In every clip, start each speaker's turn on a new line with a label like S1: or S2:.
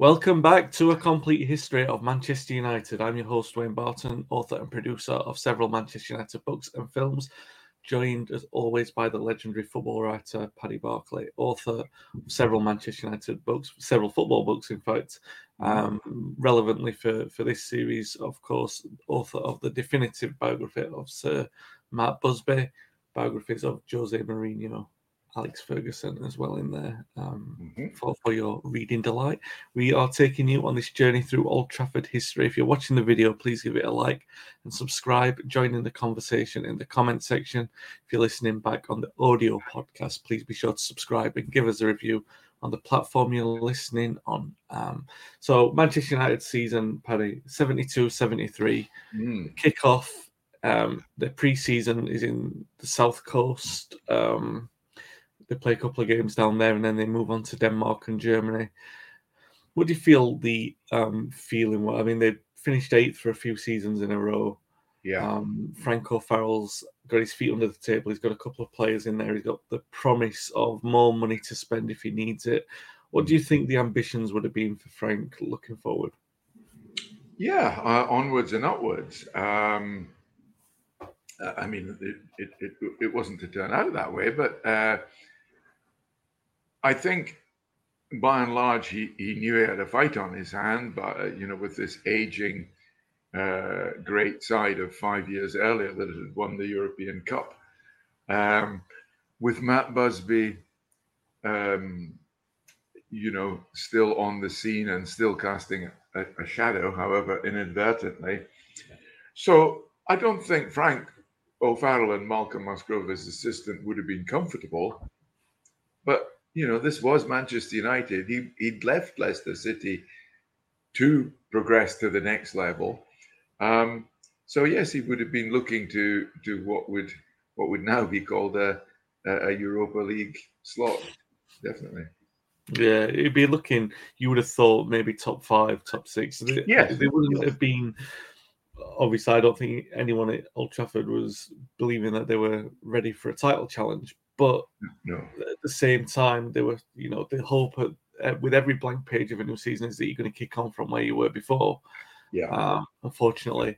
S1: Welcome back to a complete history of Manchester United. I'm your host, Wayne Barton, author and producer of several Manchester United books and films, joined as always by the legendary football writer Paddy Barclay, author of several Manchester United books, several football books, in fact. Um, relevantly for, for this series, of course, author of the definitive biography of Sir Matt Busby, biographies of Jose Mourinho, Alex Ferguson as well in there um, mm-hmm. for, for your reading delight. We are taking you on this journey through Old Trafford history. If you're watching the video, please give it a like and subscribe. Join in the conversation in the comment section. If you're listening back on the audio podcast, please be sure to subscribe and give us a review on the platform you're listening on. Um, so, Manchester United season, Paddy, 72 73, mm. kickoff. Um, the pre season is in the South Coast. Um, they play a couple of games down there, and then they move on to Denmark and Germany. What do you feel the um, feeling? Well I mean, they finished eighth for a few seasons in a row.
S2: Yeah.
S1: Um, Frank O'Farrell's got his feet under the table. He's got a couple of players in there. He's got the promise of more money to spend if he needs it. What do you think the ambitions would have been for Frank looking forward?
S2: Yeah, uh, onwards and upwards. Um, I mean, it, it, it, it, wasn't to turn out that way, but uh, I think by and large he, he knew he had a fight on his hand, but uh, you know, with this aging uh, great side of five years earlier that had won the European Cup, um, with Matt Busby, um, you know, still on the scene and still casting a, a shadow, however inadvertently. So I don't think Frank O'Farrell and Malcolm Musgrove as assistant would have been comfortable, but you know, this was Manchester United. He he'd left Leicester City to progress to the next level. Um, so yes, he would have been looking to to what would what would now be called a a Europa League slot, definitely.
S1: Yeah, it'd be looking. You would have thought maybe top five, top six.
S2: Yeah,
S1: they wouldn't have been. Obviously, I don't think anyone at Old Trafford was believing that they were ready for a title challenge. But
S2: no.
S1: at the same time, they were, you know, the hope at, uh, with every blank page of a new season is that you're going to kick on from where you were before.
S2: Yeah.
S1: Um, unfortunately,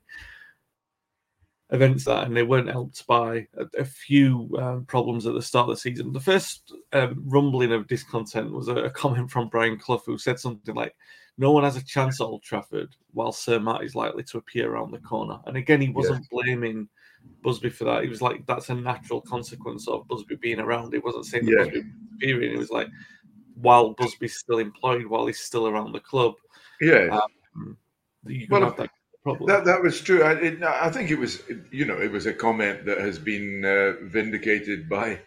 S1: events that, and they weren't helped by a, a few um, problems at the start of the season. The first um, rumbling of discontent was a, a, comment from Brian Clough, who said something like, "No one has a chance at Old Trafford, while Sir Matt is likely to appear around the corner." And again, he wasn't blaming Busby for that. He was like, that's a natural consequence of Busby being around. He wasn't saying yeah. Busby period. It was like, while Busby's still employed, while he's still around the club.
S2: Yeah.
S1: Um, well, that problem.
S2: That, that was true. I, it, I think it was, you know, it was a comment that has been uh, vindicated by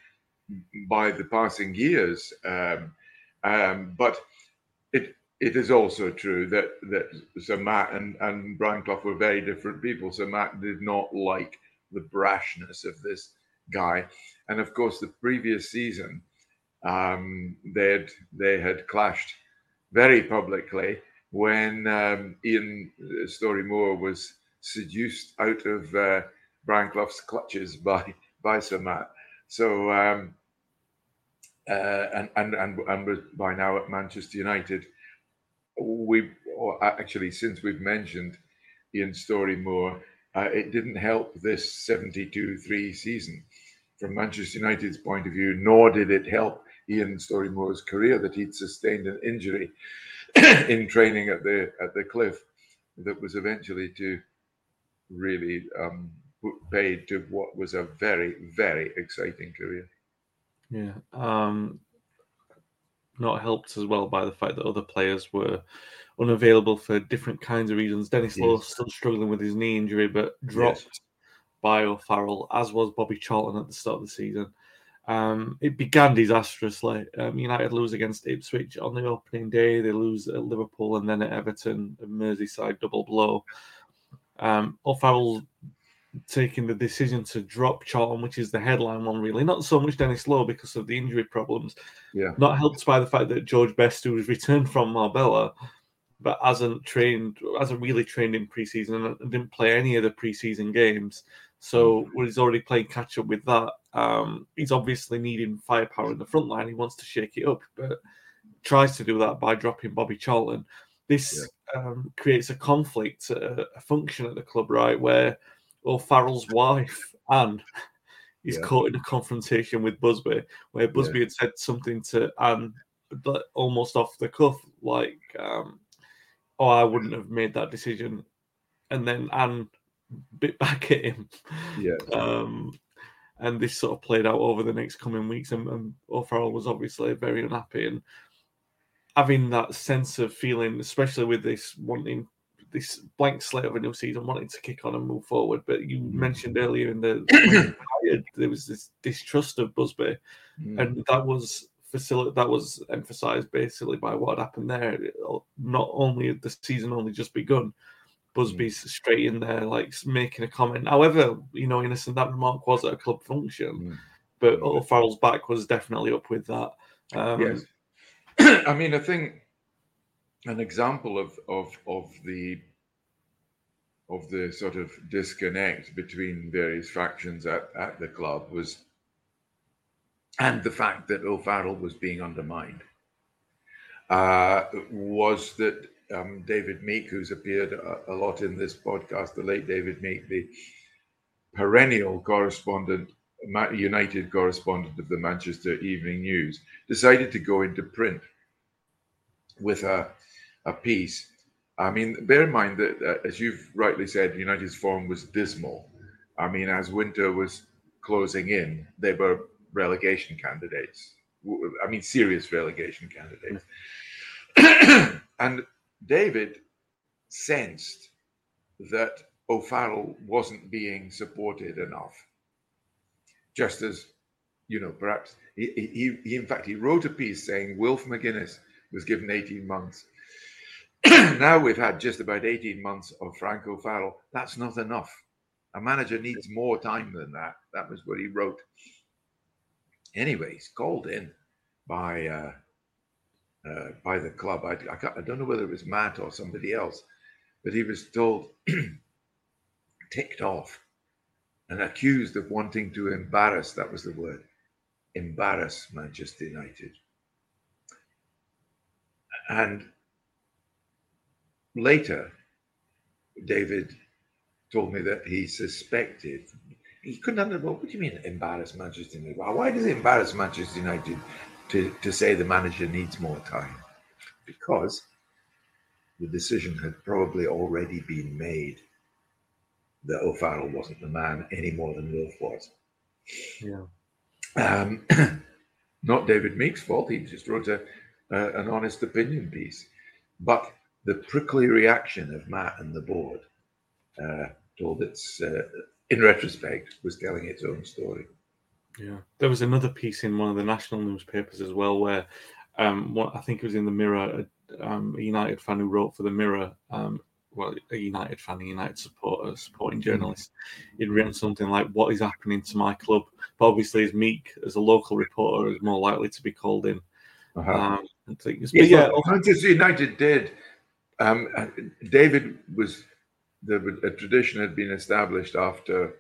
S2: by the passing years. Um, um, but it it is also true that that Sir Matt and, and Brian Clough were very different people. So Matt did not like the brashness of this guy. And of course, the previous season, um, they had they had clashed very publicly when um, Ian Storey Moore was seduced out of uh, Brian Clough's clutches by by Sir Matt. So um, uh, and and and and by now at Manchester United. We actually since we've mentioned Ian Storey-Moore, uh, it didn't help this 72-3 season from Manchester United's point of view, nor did it help Ian Storey-Moore's career that he'd sustained an injury in training at the at the cliff that was eventually to really um, paid to what was a very very exciting career.
S1: Yeah, um, not helped as well by the fact that other players were unavailable for different kinds of reasons. Denis yes. Law still struggling with his knee injury, but dropped yes. by O'Farrell, as was Bobby Charlton at the start of the season. Um, it began disastrously. Um, United lose against Ipswich on the opening day. They lose at Liverpool and then at Everton, a Merseyside double blow. Um, O'Farrell taking the decision to drop Charlton, which is the headline one, really. Not so much Denis Law because of the injury problems.
S2: Yeah.
S1: Not helped by the fact that George Best, who was returned from Marbella, but hasn't trained, hasn't really trained in preseason and didn't play any of the preseason games. So mm. he's already playing catch up with that, um, he's obviously needing firepower in the front line. He wants to shake it up, but tries to do that by dropping Bobby Charlton. This yeah. um, creates a conflict, a, a, function at the club, right, where O'Farrell's wife Anne is yeah. caught in a confrontation with Busby, where Busby yeah. had said something to Anne, but almost off the cuff, like, um, "Oh, I wouldn't have made that decision," and then Anne bit back at him.
S2: Yeah.
S1: Um, and this sort of played out over the next coming weeks, and, and O'Farrell was obviously very unhappy and having that sense of feeling, especially with this wanting this blank slate of a new season, wanting to kick on and move forward. But you mm. mentioned earlier in the there was this distrust of Busby, mm. and that was facilitated. That was emphasised basically by what happened there. Not only had the season only just begun, Busby's mm. straight in there, like making a comment. However, you know, innocent that remark was at a club function, mm. but O'Farrell's back was definitely up with that. Um,
S2: yes, I mean, I think an example of of of the of the sort of disconnect between various factions at, at the club was and the fact that O'Farrell was being undermined uh, was that um, David Meek, who's appeared a, a, lot in this podcast, the late David Meek, the perennial correspondent, United correspondent of the Manchester Evening News, decided to go into print with a, a piece. I mean, bear in mind that, uh, as you've rightly said, United's form was dismal. I mean, as winter was closing in, they were relegation candidates. I mean, serious relegation candidates. Mm. and David sensed that O'Farrell wasn't being supported enough. Just as, you know, perhaps he, he, he in fact, he wrote a piece saying Wilf McGuinness was given 18 months. now we've had just about 18 months of Frank O'Farrell. That's not enough. A manager needs more time than that. That was what he wrote. Anyway, he's called in by uh, uh, by the club. I, I, I, don't know whether it was Matt or somebody else, but he was told, ticked off, and accused of wanting to embarrass that was the word embarrass Manchester United. And later, David told me that he suspected he couldn't understand. Well, what do you mean embarrass Manchester United? Why does it embarrass Manchester United to, to say the manager needs more time because the decision had probably already been made that O'Farrell wasn't the man any more than Wilf was.
S1: Yeah.
S2: Um, not David Meek's fault. He just wrote a, uh, an honest opinion piece. But the prickly reaction of Matt and the board uh, told its, uh, in retrospect, was telling its own story.
S1: Yeah, there was another piece in one of the national newspapers as well, where um, what I think it was in the Mirror, a, um, a United fan who wrote for the Mirror, um, well, a United fan, a United supporter, supporting mm-hmm. journalist, he'd written something like, "What is happening to my club?" But obviously, as Meek, as a local reporter, is more likely to be called in.
S2: Uh-huh. Um, yes, yeah, Manchester United did. Um, David was the a tradition had been established after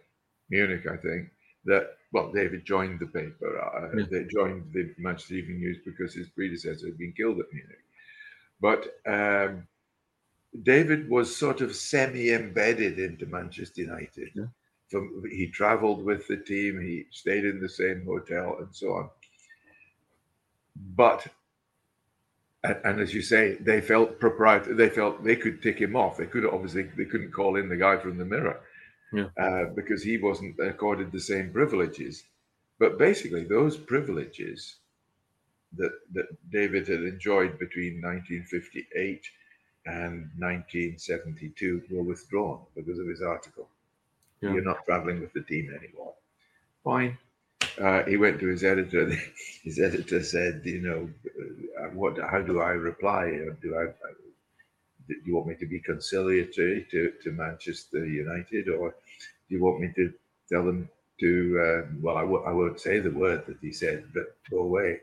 S2: Munich, I think, that well, David joined the paper. Uh, yeah. They joined the Manchester Evening News because his predecessor had been killed at Munich. But um, David was sort of semi-embedded into Manchester United. Yeah. From he travelled with the team, he stayed in the same hotel, and so on. But and, and, as you say, they felt proprietary. They felt they could tick him off. They could obviously they couldn't call in the guy from the Mirror
S1: yeah.
S2: uh, because he wasn't accorded the same privileges. But basically, those privileges that that David had enjoyed between 1958 and 1972 were withdrawn because of his article. Yeah. You're not traveling with the team anymore. Fine. Uh, he went to his editor. His editor said, "You know, uh, what? How do I reply? Do I? Do you want me to be conciliatory to, to Manchester United, or do you want me to tell them to? Uh, well, I w- I won't say the word that he said, but go away."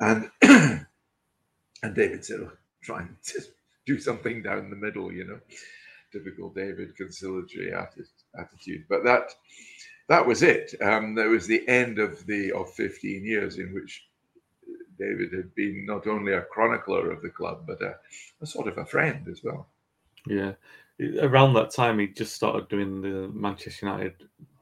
S2: And and David said, oh, "Try and just do something down the middle," you know, typical David conciliatory attitude. But that that was it. Um, that was the end of the of 15 years in which David had been not only a chronicler of the club, but a, a sort of a friend as well.
S1: Yeah, around that time, he just started doing the Manchester United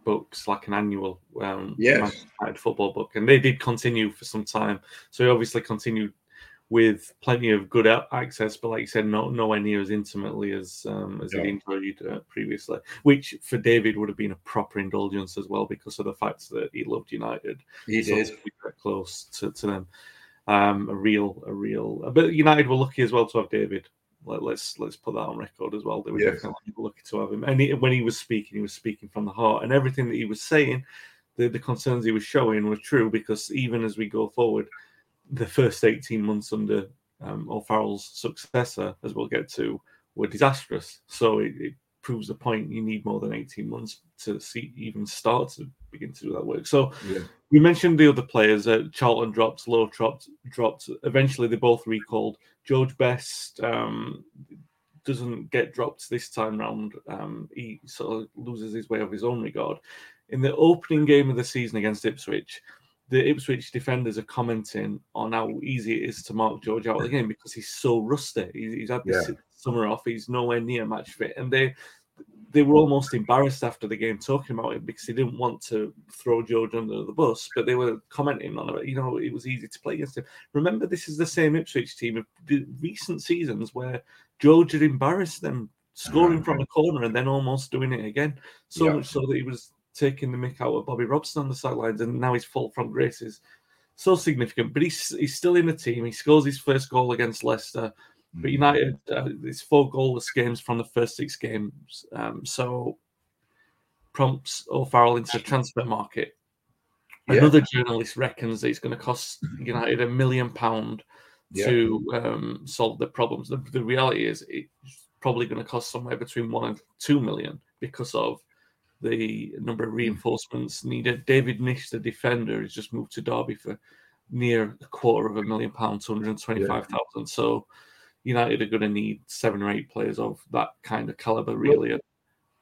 S1: books, like an annual um,
S2: yes.
S1: Manchester United football book, and they did continue for some time. So he obviously continued with plenty of good access, but like you said, not nowhere near as intimately as um, as yeah. he enjoyed uh, previously. Which for David would have been a proper indulgence as well because of the fact that he loved United.
S2: He so did
S1: close to, to them. Um, a real, a real. But United were lucky as well to have David. Let, us let's, let's put that on record as well. They were definitely lucky to have him. And he, when he was speaking, he was speaking from the heart, and everything that he was saying, the, the concerns he was showing were true. Because even as we go forward the first 18 months under um, O'Farrell's successor, as we'll get to, were disastrous. So it, it, proves the point you need more than 18 months to see even start to begin to do that work. So yeah. we mentioned the other players. Uh, Charlton dropped, Law dropped, dropped. Eventually, they both recalled. George Best um, doesn't get dropped this time round. Um, he sort of loses his way of his own regard. In the opening game of the season against Ipswich, the Ipswich defenders are commenting on how easy it is to mark George out of the game because he's so rusty. He's, he's had this yeah. summer off. He's nowhere near match fit, and they they were almost embarrassed after the game talking about it because they didn't want to throw George under the bus, but they were commenting on it. You know, it was easy to play against him. Remember, this is the same Ipswich team of recent seasons where George had embarrassed them, scoring from a corner and then almost doing it again. So yeah. much so that he was taking the mick out of Bobby Robson on the sidelines, and now his full front grace is so significant. But he's he's still in the team. He scores his first goal against Leicester. But mm. United, uh, it's four goalless games from the first six games. Um, so prompts O'Farrell into the transfer market. Yeah. Another journalist reckons that it's going to cost United a million pound yeah. to um, solve the problems. The, the reality is it's probably going to cost somewhere between one and two million because of the number of hmm. reinforcements needed. David Nish, the defender, has just moved to Derby for near a quarter of a million pounds, 225,000. Yeah. So United are going to need seven or eight players of that kind of caliber, really.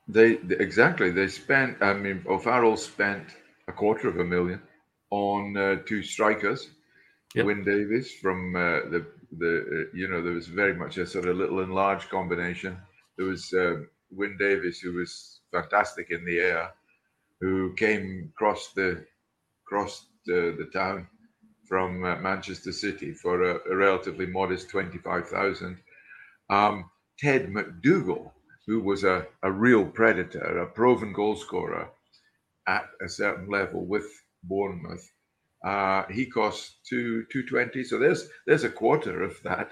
S2: They, they exactly. They spent. I mean, O'Farrell spent a quarter of a million on uh, two strikers. Yep. Wyn Davies from uh, the the uh, you know there was very much a sort of little and large combination. There was um, Wyn Davies who was fantastic in the air, who came across the across the, the town from uh, Manchester City for a, a relatively modest twenty five thousand. Um, Ted MacDougall, who was a, a real predator, a proven goalscorer at a certain level with Bournemouth. Uh, he cost two two twenty. So there's there's a quarter of that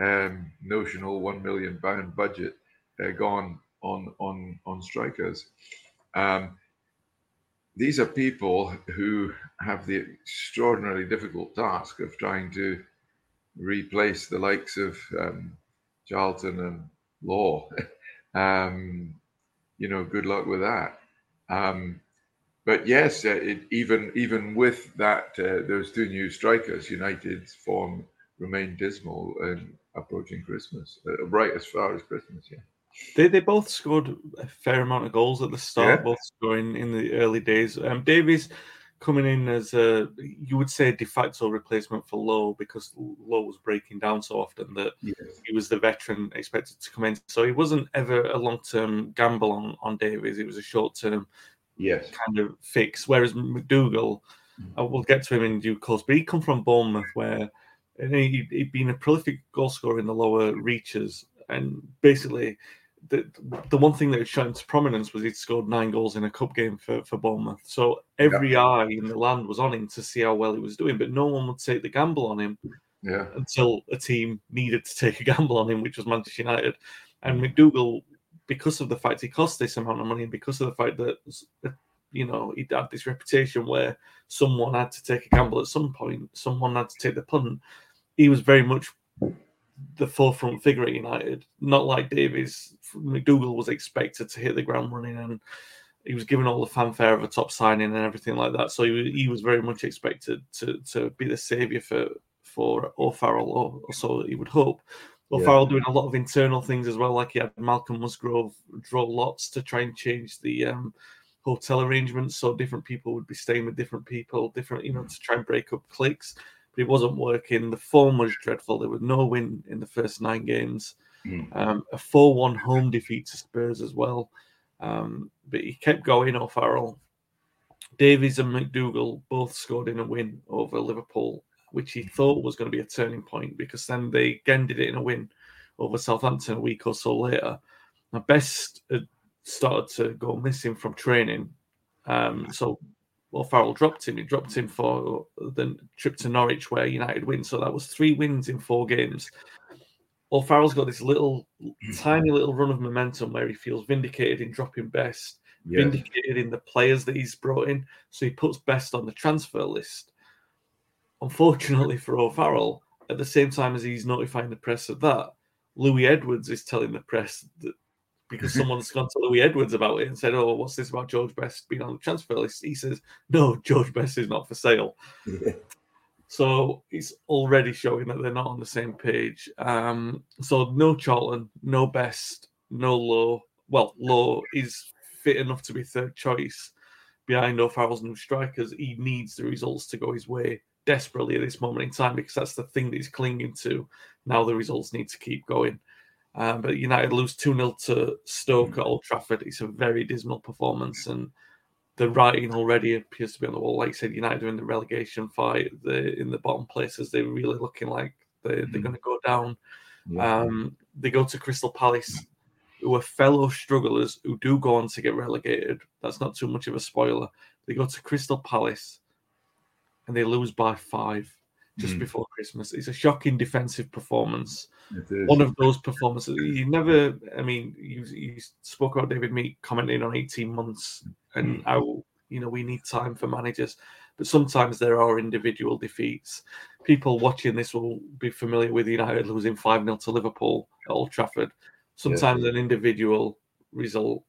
S2: um, notional one million pound budget uh, gone on on on strikers. Um, these are people who have the extraordinarily difficult task of trying to replace the likes of um, Charlton and Law. um, you know, good luck with that. Um, but yes, uh, it, even even with that, uh, those two new strikers, United's form remained dismal and approaching Christmas, uh, right as far as Christmas. Yeah.
S1: They they both scored a fair amount of goals at the start,
S2: Yeah.
S1: both scoring in the early days. Um, Davies coming in as a you would say de facto replacement for Law because Law was breaking down so often that
S2: Yes.
S1: he was the veteran expected to come in. So he wasn't ever a long term gamble on on Davies. It was a short term
S2: Yes.
S1: kind of fix. Whereas MacDougall, I will get to him in due course, but he come from Bournemouth where and he, he'd been a prolific goal scorer in the lower reaches, and basically. The, the one thing that had shot into prominence was he'd scored nine goals in a cup game for, for Bournemouth. So every eye in the land was on him to see how well he was doing, but no one would take the gamble on him
S2: Yeah.
S1: until a team needed to take a gamble on him, which was Manchester United. And MacDougall, because of the fact he cost this amount of money, and because of the fact that you know he'd had this reputation where someone had to take a gamble at some point, someone had to take the punt. He was very much the forefront figure at United, not like Davies. MacDougall was expected to hit the ground running and he was given all the fanfare of a top signing and everything like that. So he, he was very much expected to to be the saviour for for O'Farrell, or, or so he would hope. O'Farrell doing a lot of internal things as well, like he had Malcolm Musgrove draw lots to try and change the um, hotel arrangements, so different people would be staying with different people, different you know to try and break up cliques. But it wasn't working. The form was dreadful. There was no win in the first nine games. Um, a 4 1 home defeat to Spurs as well. Um, but he kept going O'Farrell. Davies and MacDougall both scored in a win over Liverpool, which he thought was going to be a turning point because then they again did it in a win over Southampton a week or so later. Now, Best had started to go missing from training. Um, so O'Farrell dropped him. He dropped him for the trip to Norwich where United win. So that was three wins in four games. O'Farrell's got this little, mm. tiny little run of momentum where he feels vindicated in dropping Best,
S2: Yes.
S1: vindicated in the players that he's brought in. So he puts Best on the transfer list. Unfortunately for O'Farrell, at the same time as he's notifying the press of that, Louis Edwards is telling the press that because someone's gone to Louis Edwards about it and said, "Oh, what's this about George Best being on the transfer list?" He says, "No, George Best is not for sale." So it's already showing that they're not on the same page. Um, so no Charlton, no Best, no Law. Well, Law is fit enough to be third choice behind O'Farrell's new strikers. He needs the results to go his way desperately at this moment in time because that's the thing that he's clinging to. Now the results need to keep going. Um, but United lose 2 0 to Stoke at Old Trafford. It's a very dismal performance, and the writing already appears to be on the wall. Like I said, United are in the relegation fight. They're in the bottom places. They're really looking like they're, they're going to go down. Um, they go to Crystal Palace, who are fellow strugglers who do go on to get relegated. That's not too much of a spoiler. They go to Crystal Palace and they lose by five just
S2: Mm.
S1: before Christmas. It's a shocking defensive performance. One of those performances. You never, I mean, you, you spoke about David Meek commenting on 18 months and how, you know, we need time for managers. But sometimes there are individual defeats. People watching this will be familiar with United losing 5 0 to Liverpool at Old Trafford. Sometimes an individual result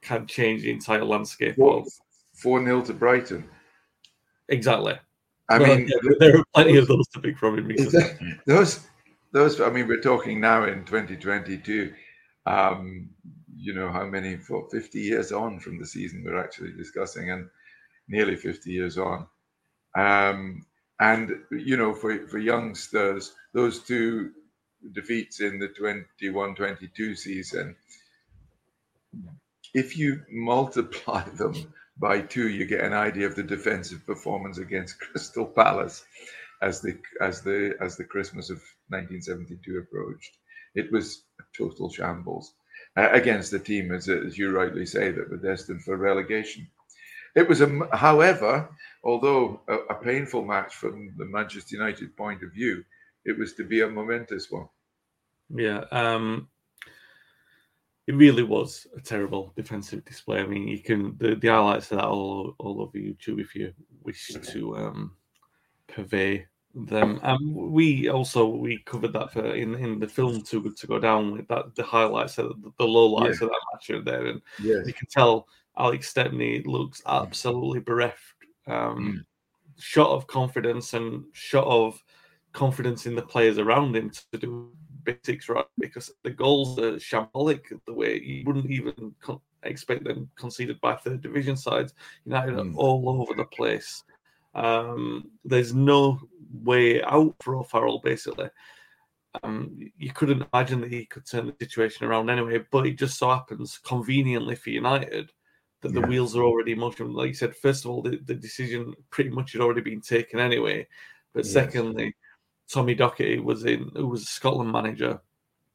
S1: can change the entire landscape.
S2: Four,
S1: Of,
S2: four nil to Brighton.
S1: exactly.
S2: I
S1: Well,
S2: mean,
S1: yeah, there are plenty of those to pick from in recent
S2: those, those. I mean, we're talking now in 2022. Um, you know how many for 50 years on from the season we're actually discussing, and nearly 50 years on. Um, and you know, for for youngsters, those two defeats in the 21-22 season, if you multiply them by two, you get an idea of the defensive performance against Crystal Palace as the as the as the Christmas of 1972 approached. It was total shambles uh, against the team, as, as you rightly say, that were destined for relegation. It was a, however, although a, a painful match from the Manchester United point of view, it was to be a momentous one.
S1: Yeah, um, it really was a terrible defensive display. I mean, you can the, the highlights of that all all over YouTube if you wish to um, purvey them. Um, we also we covered that for in, in the film Too Good to Go Down with that the highlights of the, the low lights
S2: Yeah.
S1: of that match are there, and
S2: Yes.
S1: you can tell Alex Stepney looks absolutely bereft. Um, Shot of confidence and shot of confidence in the players around him to do basics right because the goals are shambolic the way you wouldn't even con- expect them conceded by third division sides. United are
S2: Mm.
S1: all over the place. Um, there's no way out for O'Farrell, basically. Um, you couldn't imagine that he could turn the situation around anyway, but it just so happens conveniently for United that the wheels are already in motion. Like you said, first of all, the, the decision pretty much had already been taken anyway. But
S2: Yes.
S1: secondly, Tommy Docherty was in, who was Scotland manager,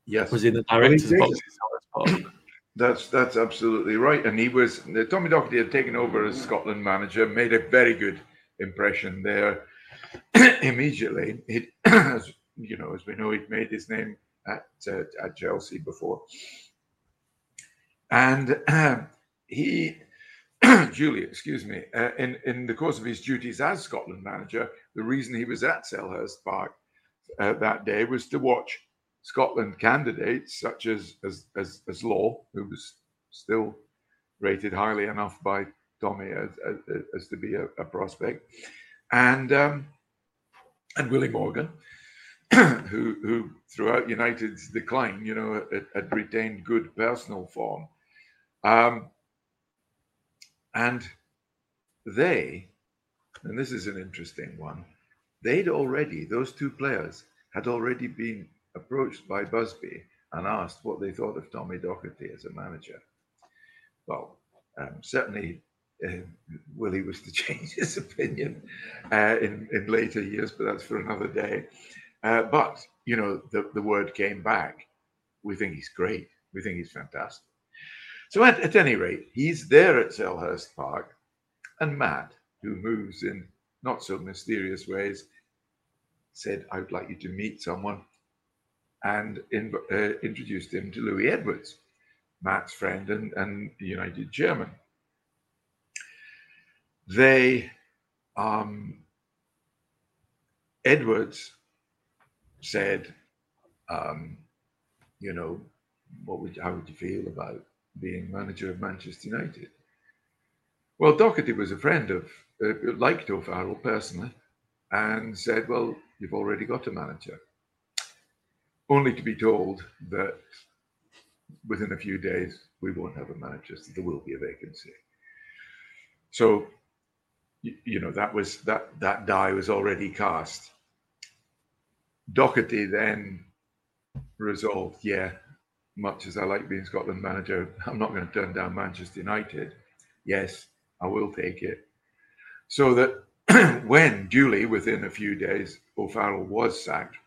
S2: Yes,
S1: was in the director's box. at Selhurst Park.
S2: That's that's absolutely right. And he was Tommy Docherty had taken over as Scotland manager, made a very good impression there immediately. He, as you know, as we know, he'd made his name at uh, at Chelsea before, and he, Julie, excuse me, uh, in in the course of his duties as Scotland manager, the reason he was at Selhurst Park uh, that day was to watch Scotland candidates such as as as, as Law, who was still rated highly enough by Tommy as as, as to be a, a prospect, and um, and Willie Morgan, who who throughout United's decline, you know, had, had retained good personal form, um, and they, and this is an interesting one, they'd already those two players had already been approached by Busby and asked what they thought of Tommy Docherty as a manager. Well, um, certainly uh, Willie was to change his opinion uh, in, in later years, but that's for another day. Uh, but, you know, the, the word came back. We think he's great. We think he's fantastic. So, at, at any rate, he's there at Selhurst Park, and Matt, who moves in not so mysterious ways, said, I would like you to meet someone and in, uh, introduced him to Louis Edwards, Matt's friend and, and United German. They, um, Edwards said, um, you know, what would how would you feel about being manager of Manchester United? Well, Docherty was a friend of, uh, liked O'Farrell personally, and said, well, you've already got a manager only to be told that within a few days we won't have a manager, so there will be a vacancy. So, you, you know, that was that that die was already cast. Docherty then resolved, yeah, much as I like being Scotland manager, I'm not going to turn down Manchester United. Yes, I will take it. So that when duly within a few days O'Farrell was sacked,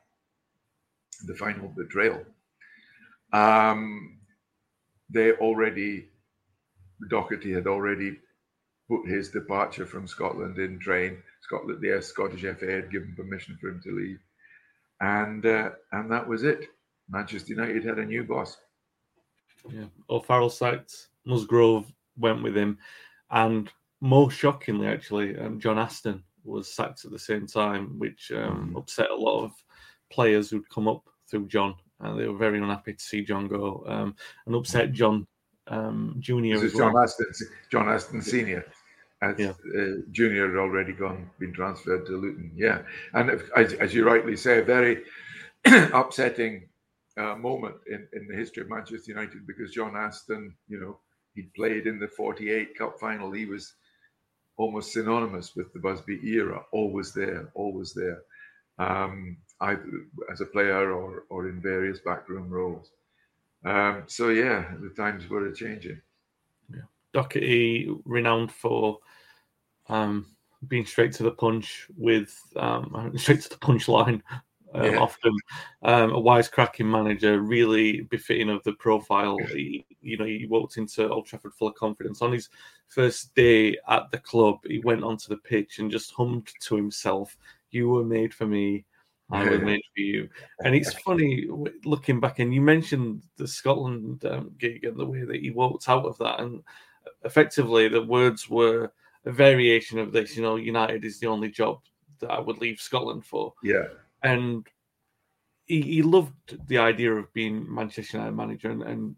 S2: the final betrayal. Um, they already, Docherty had already put his departure from Scotland in train. Scotland, the Scottish FA had given permission for him to leave, and uh, and that was it. Manchester United had a new boss.
S1: Yeah. O'Farrell sacked. Musgrove went with him. And most shockingly, actually, um, John Aston was sacked at the same time, which um, upset a lot of players who'd come up through John. And they were very unhappy to see John go um, and upset John um, Jr.
S2: This is John
S1: well.
S2: Aston, John Aston Senior. As,
S1: Yeah.
S2: uh, Junior had already gone, been transferred to Luton. Yeah, and if, as, as you rightly say, a very upsetting uh, moment in, in the history of Manchester United because John Aston, you know, he played in the 48 Cup final. He was almost synonymous with the Busby era, always there, always there, um, either as a player or, or in various backroom roles. Um, so, yeah, the times were changing.
S1: Docherty, renowned for um, being straight to the punch with um, straight to the punch line. Um,
S2: Yeah.
S1: Often um, a wisecracking manager, really befitting of the profile. He, you know, he walked into Old Trafford full of confidence. On his first day at the club, he went onto the pitch and just hummed to himself, "You were made for me, I was made for you." And it's funny looking back, and you mentioned the Scotland um, gig and the way that he walked out of that, and effectively the words were a variation of this. You know, United is the only job that I would leave Scotland for,
S2: Yeah.
S1: And he, he loved the idea of being Manchester United manager and, and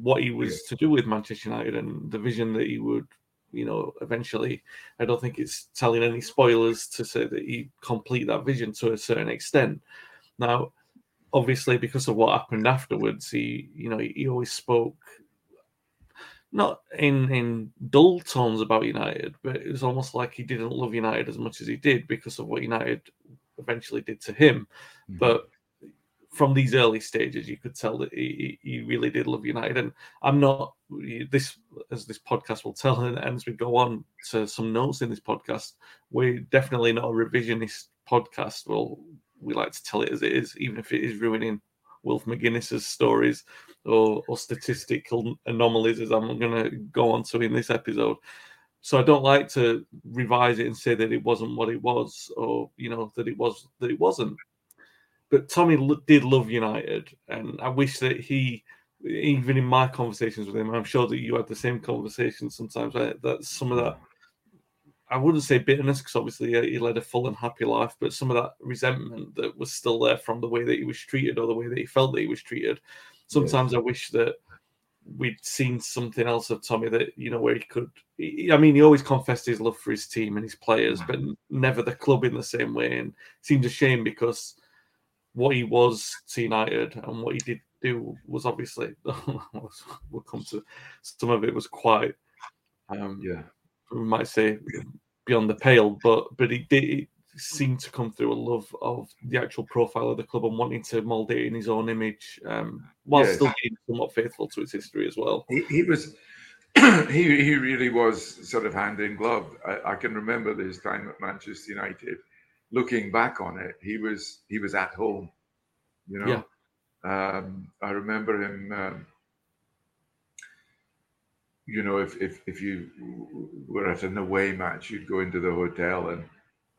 S1: what he was to do with Manchester United and the vision that he would. You know, eventually, I don't think it's telling any spoilers to say that he complete that vision to a certain extent. Now, obviously because of what happened afterwards, he you know he, he always spoke not in in dull tones about United, but it was almost like he didn't love United as much as he did because of what United eventually did to him. Mm-hmm. But from these early stages, you could tell that he, he really did love United. And I'm not this as this podcast will tell, and as we go on to some notes in this podcast, we're definitely not a revisionist podcast. Well, we like to tell it as it is, even if it is ruining Wilf McGuinness's stories or, or statistical anomalies, as I'm going to go on to in this episode. So I don't like to revise it and say that it wasn't what it was, or you know that it was that it wasn't. But Tommy did love United, and I wish that he, even in my conversations with him, I'm sure that you had the same conversation sometimes. Right? That some of that I wouldn't say bitterness because obviously he led a full and happy life, but some of that resentment that was still there from the way that he was treated or the way that he felt that he was treated. Sometimes I wish that we'd seen something else of Tommy that you know where he could. I mean, he always confessed his love for his team and his players, but never the club in the same way. And it seemed a shame because what he was to United and what he did do was obviously we'll come to some of it was quite um yeah we might say beyond the pale, but but he did seem to come through a love of the actual profile of the club and wanting to mould it in his own image, um, while yes. still being somewhat faithful to its history as well.
S2: He, he was. he he really was sort of hand in glove. I, I, can remember his time at Manchester United. Looking back on it, he was he was at home. You know, yeah. um, I remember him um, you know, if, if, if you were at an away match, you'd go into the hotel and,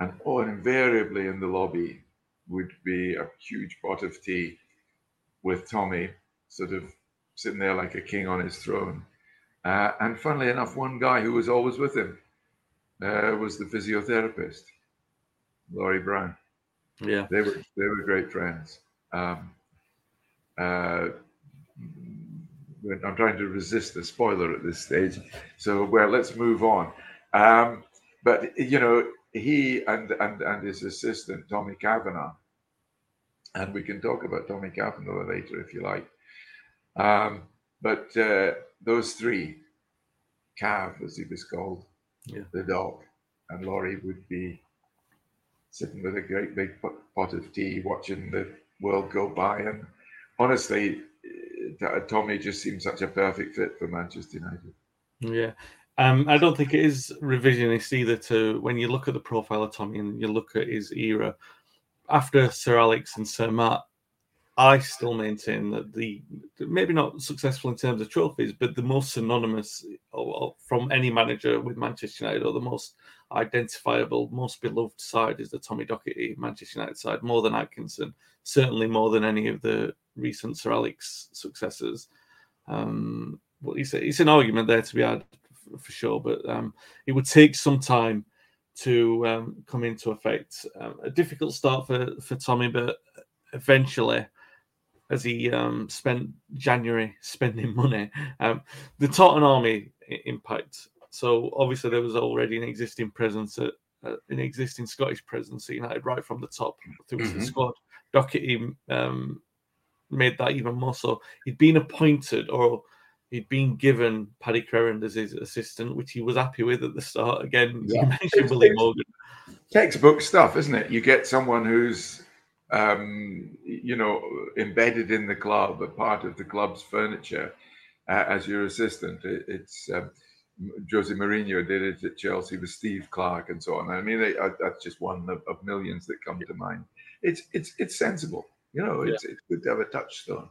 S2: and oh, and invariably in the lobby would be a huge pot of tea with Tommy sort of sitting there like a king on his throne. Uh, and funnily enough, one guy who was always with him uh, was the physiotherapist, Laurie Brown.
S1: Yeah,
S2: they were they were great friends. Um, uh, I'm trying to resist the spoiler at this stage. So, well, let's move on. Um, but you know, he and and and his assistant Tommy Cavanagh, and we can talk about Tommy Cavanagh later if you like. Um, but uh, those three, Cav as he was called, yeah. the dog, and Laurie would be sitting with a great big pot of tea, watching the world go by, and honestly, Tommy just seemed such a perfect fit for Manchester United.
S1: Yeah. Um, I don't think it is revisionist either. To when you look at the profile of Tommy and you look at his era after Sir Alex and Sir Matt, I still maintain that the maybe not successful in terms of trophies, but the most synonymous from any manager with Manchester United, or the most identifiable, most beloved side is the Tommy Docherty Manchester United side, more than Atkinson, certainly more than any of the recent Sir Alex successors. Um, well, it's, it's an argument there to be had for sure, but um, it would take some time to um, come into effect. Um, a difficult start for, for Tommy, but eventually, as he um, spent January spending money, um, the Tartan Army impact. So obviously there was already an existing presence at uh, an existing Scottish presence at United right from the top through mm-hmm. the squad. Docherty um, made that even more so. He'd been appointed or he'd been given Paddy Crerand as his assistant, which he was happy with at the start. Again, yeah. you mentioned Willie Morgan.
S2: Textbook stuff, isn't it? You get someone who's um, you know embedded in the club, a part of the club's furniture uh, as your assistant. It, it's um, Jose Mourinho did it at Chelsea with Steve Clarke and so on. I mean, they, uh, that's just one of, of, millions that come to mind. It's it's it's sensible. You know, it's, yeah. it's good to have a touchstone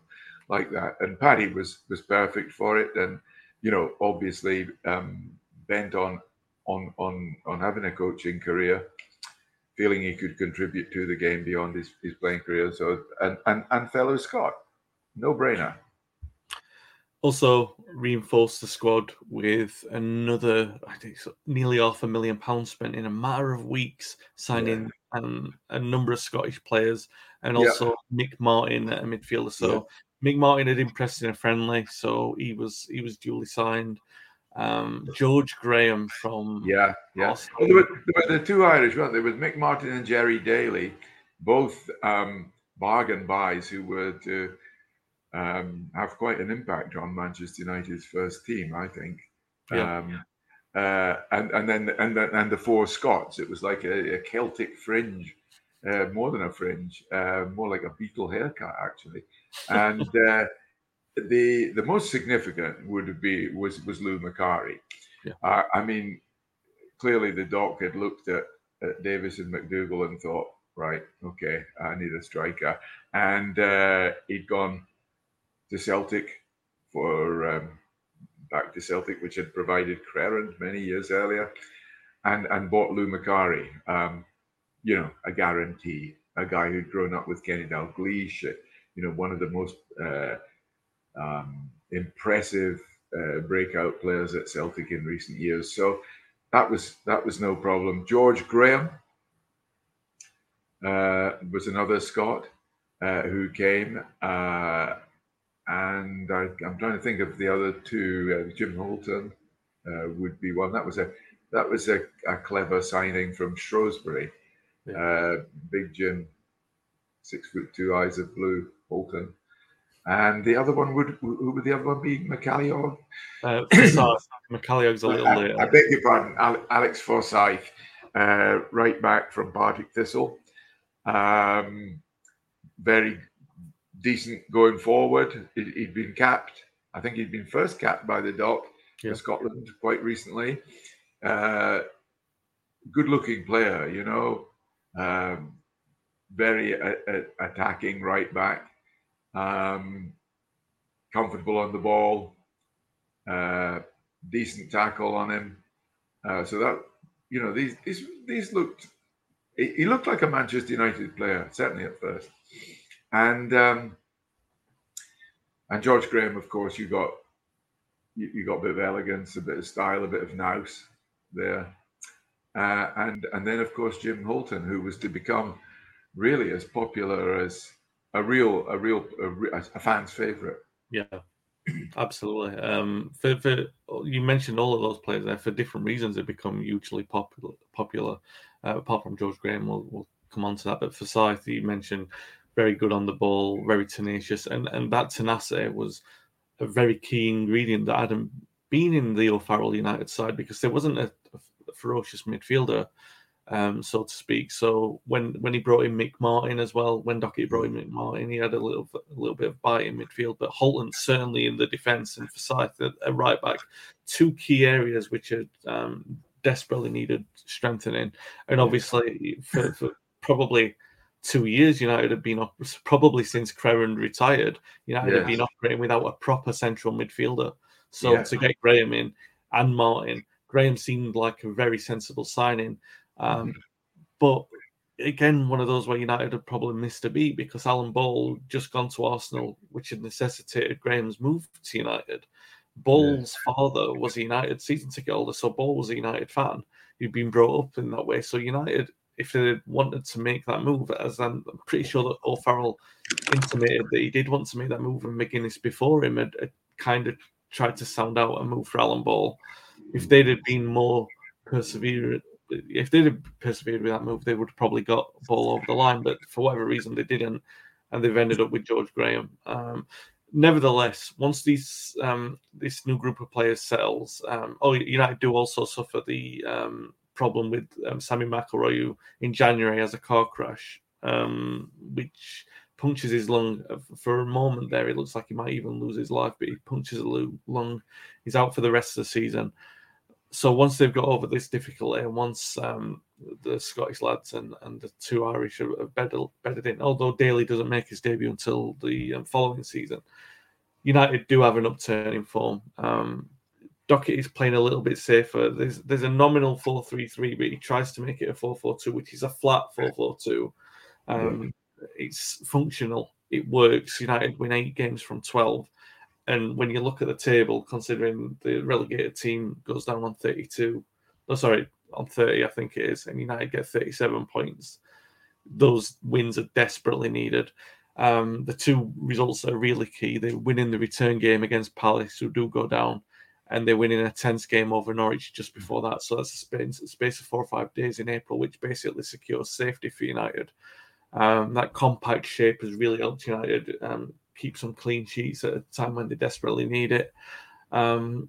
S2: like that. And Paddy was was perfect for it. And you know, obviously um, bent on on on on having a coaching career, feeling he could contribute to the game beyond his, his playing career. So and and and fellow Scot, no brainer.
S1: Also reinforced the squad with another, I think, nearly half a million pounds spent in a matter of weeks, signing yeah. um, a number of Scottish players and also yeah. Mick Martin, a midfielder. So yeah. Mick Martin had impressed in a friendly, so he was he was duly signed. Um, George Graham from
S2: yeah yeah. Well, there, were, there were the two Irish, weren't there? Was Mick Martin and Gerry Daly, both um, bargain buys who were to um, have quite an impact on Manchester United's first team, I think. Yeah. Um, uh, and and then and the, and the four Scots, it was like a, a Celtic fringe, uh, more than a fringe, uh, more like a Beatle haircut actually. And uh, the the most significant would be was was Lou Macari. Yeah. Uh, I mean, clearly the doc had looked at, at Davies and MacDougall and thought, right, okay, I need a striker, and uh, he'd gone to Celtic for um, back to Celtic, which had provided Crerand many years earlier, and and bought Lou Macari. Um, you know, a guarantee, a guy who'd grown up with Kenny Dalglish, you know, one of the most uh, um, impressive uh, breakout players at Celtic in recent years. So that was that was no problem. George Graham uh, was another Scot uh, who came, uh, and I, am trying to think of the other two. Uh, Jim Holton uh, would be one. That was a that was a, a clever signing from Shrewsbury. Yeah. Big Jim, six foot two, eyes of blue. Bolton. and the other one would who would the other one be? McCalliog?
S1: Uh, McCalliog's a little
S2: I,
S1: later.
S2: I beg your pardon, Alex Forsyth, uh, right back from Partick Thistle. Um, very decent going forward. He, had been capped. I think he'd been first capped by the Doc yeah. Scotland quite recently. Uh, good looking player, you know, um, very a, a, attacking right back. Um, comfortable on the ball, uh, decent tackle on him. Uh, so that you know these these these looked he looked like a Manchester United player certainly at first, and um, and George Graham, of course, you got you, you got a bit of elegance, a bit of style, a bit of nous there, uh, and and then of course Jim Holton, who was to become really as popular as a real a real a, a fan's favorite.
S1: Yeah, absolutely. Um, for, for you mentioned all of those players there for different reasons they become hugely popular. Popular, uh, apart from George Graham, we'll, we'll come on to that. But for Forsyth, you mentioned very good on the ball, very tenacious, and and that tenacity was a very key ingredient that hadn't been in the O'Farrell United side because there wasn't a, a ferocious midfielder um, so to speak. So when when he brought in Mick Martin as well, when Dockett brought in Mick Martin, he had a little a little bit of bite in midfield. But Holton certainly in the defence and Forsyth a right back, two key areas which are um, desperately needed strengthening. And obviously for, for probably two years, United have been probably since Crerand retired. United yes. have been operating without a proper central midfielder. So yeah. to get Graham in and Martin, Graham seemed like a very sensible signing. Um, but again, one of those where United had probably missed a beat because Alan Ball just gone to Arsenal, which had necessitated Graham's move to United. Ball's yeah. father was a United season ticket holder, so Ball was a United fan who'd been brought up in that way. So United, if they wanted to make that move, as I'm, I'm pretty sure that O'Farrell intimated that he did want to make that move, and McGuinness before him had, had kind of tried to sound out a move for Alan Ball. If they'd have been more perseverant if they'd have persevered with that move, they would have probably got ball over the line. But for whatever reason, they didn't, and they've ended up with George Graham. Um, nevertheless, once these um, this new group of players settles, um, oh, United do also suffer the um, problem with um, Sammy McIlroy, in January has a car crash, um, which punctures his lung. For a moment there, it looks like he might even lose his life, but he punctures a lung. He's out for the rest of the season so once they've got over this difficulty, and once um, the Scottish lads and, and the two Irish have bedded, bedded in, although Daly doesn't make his debut until the um, following season, United do have an upturn in form. Um, Dockett is playing a little bit safer. There's there's a nominal 4 3 3, but he tries to make it a 4 4 2, which is a flat 4 4 2. Um, it's functional, it works. United win eight games from 12. And when you look at the table, considering the relegated team goes down on 32, oh, sorry, on 30, I think it is, and United get 37 points, those wins are desperately needed. Um, the two results are really key. They win in the return game against Palace, who do go down, and they win in a tense game over Norwich just before that. So that's a space, a space of four or five days in April, which basically secures safety for United. Um, that compact shape has really helped United um, keep some clean sheets at a time when they desperately need it. Um,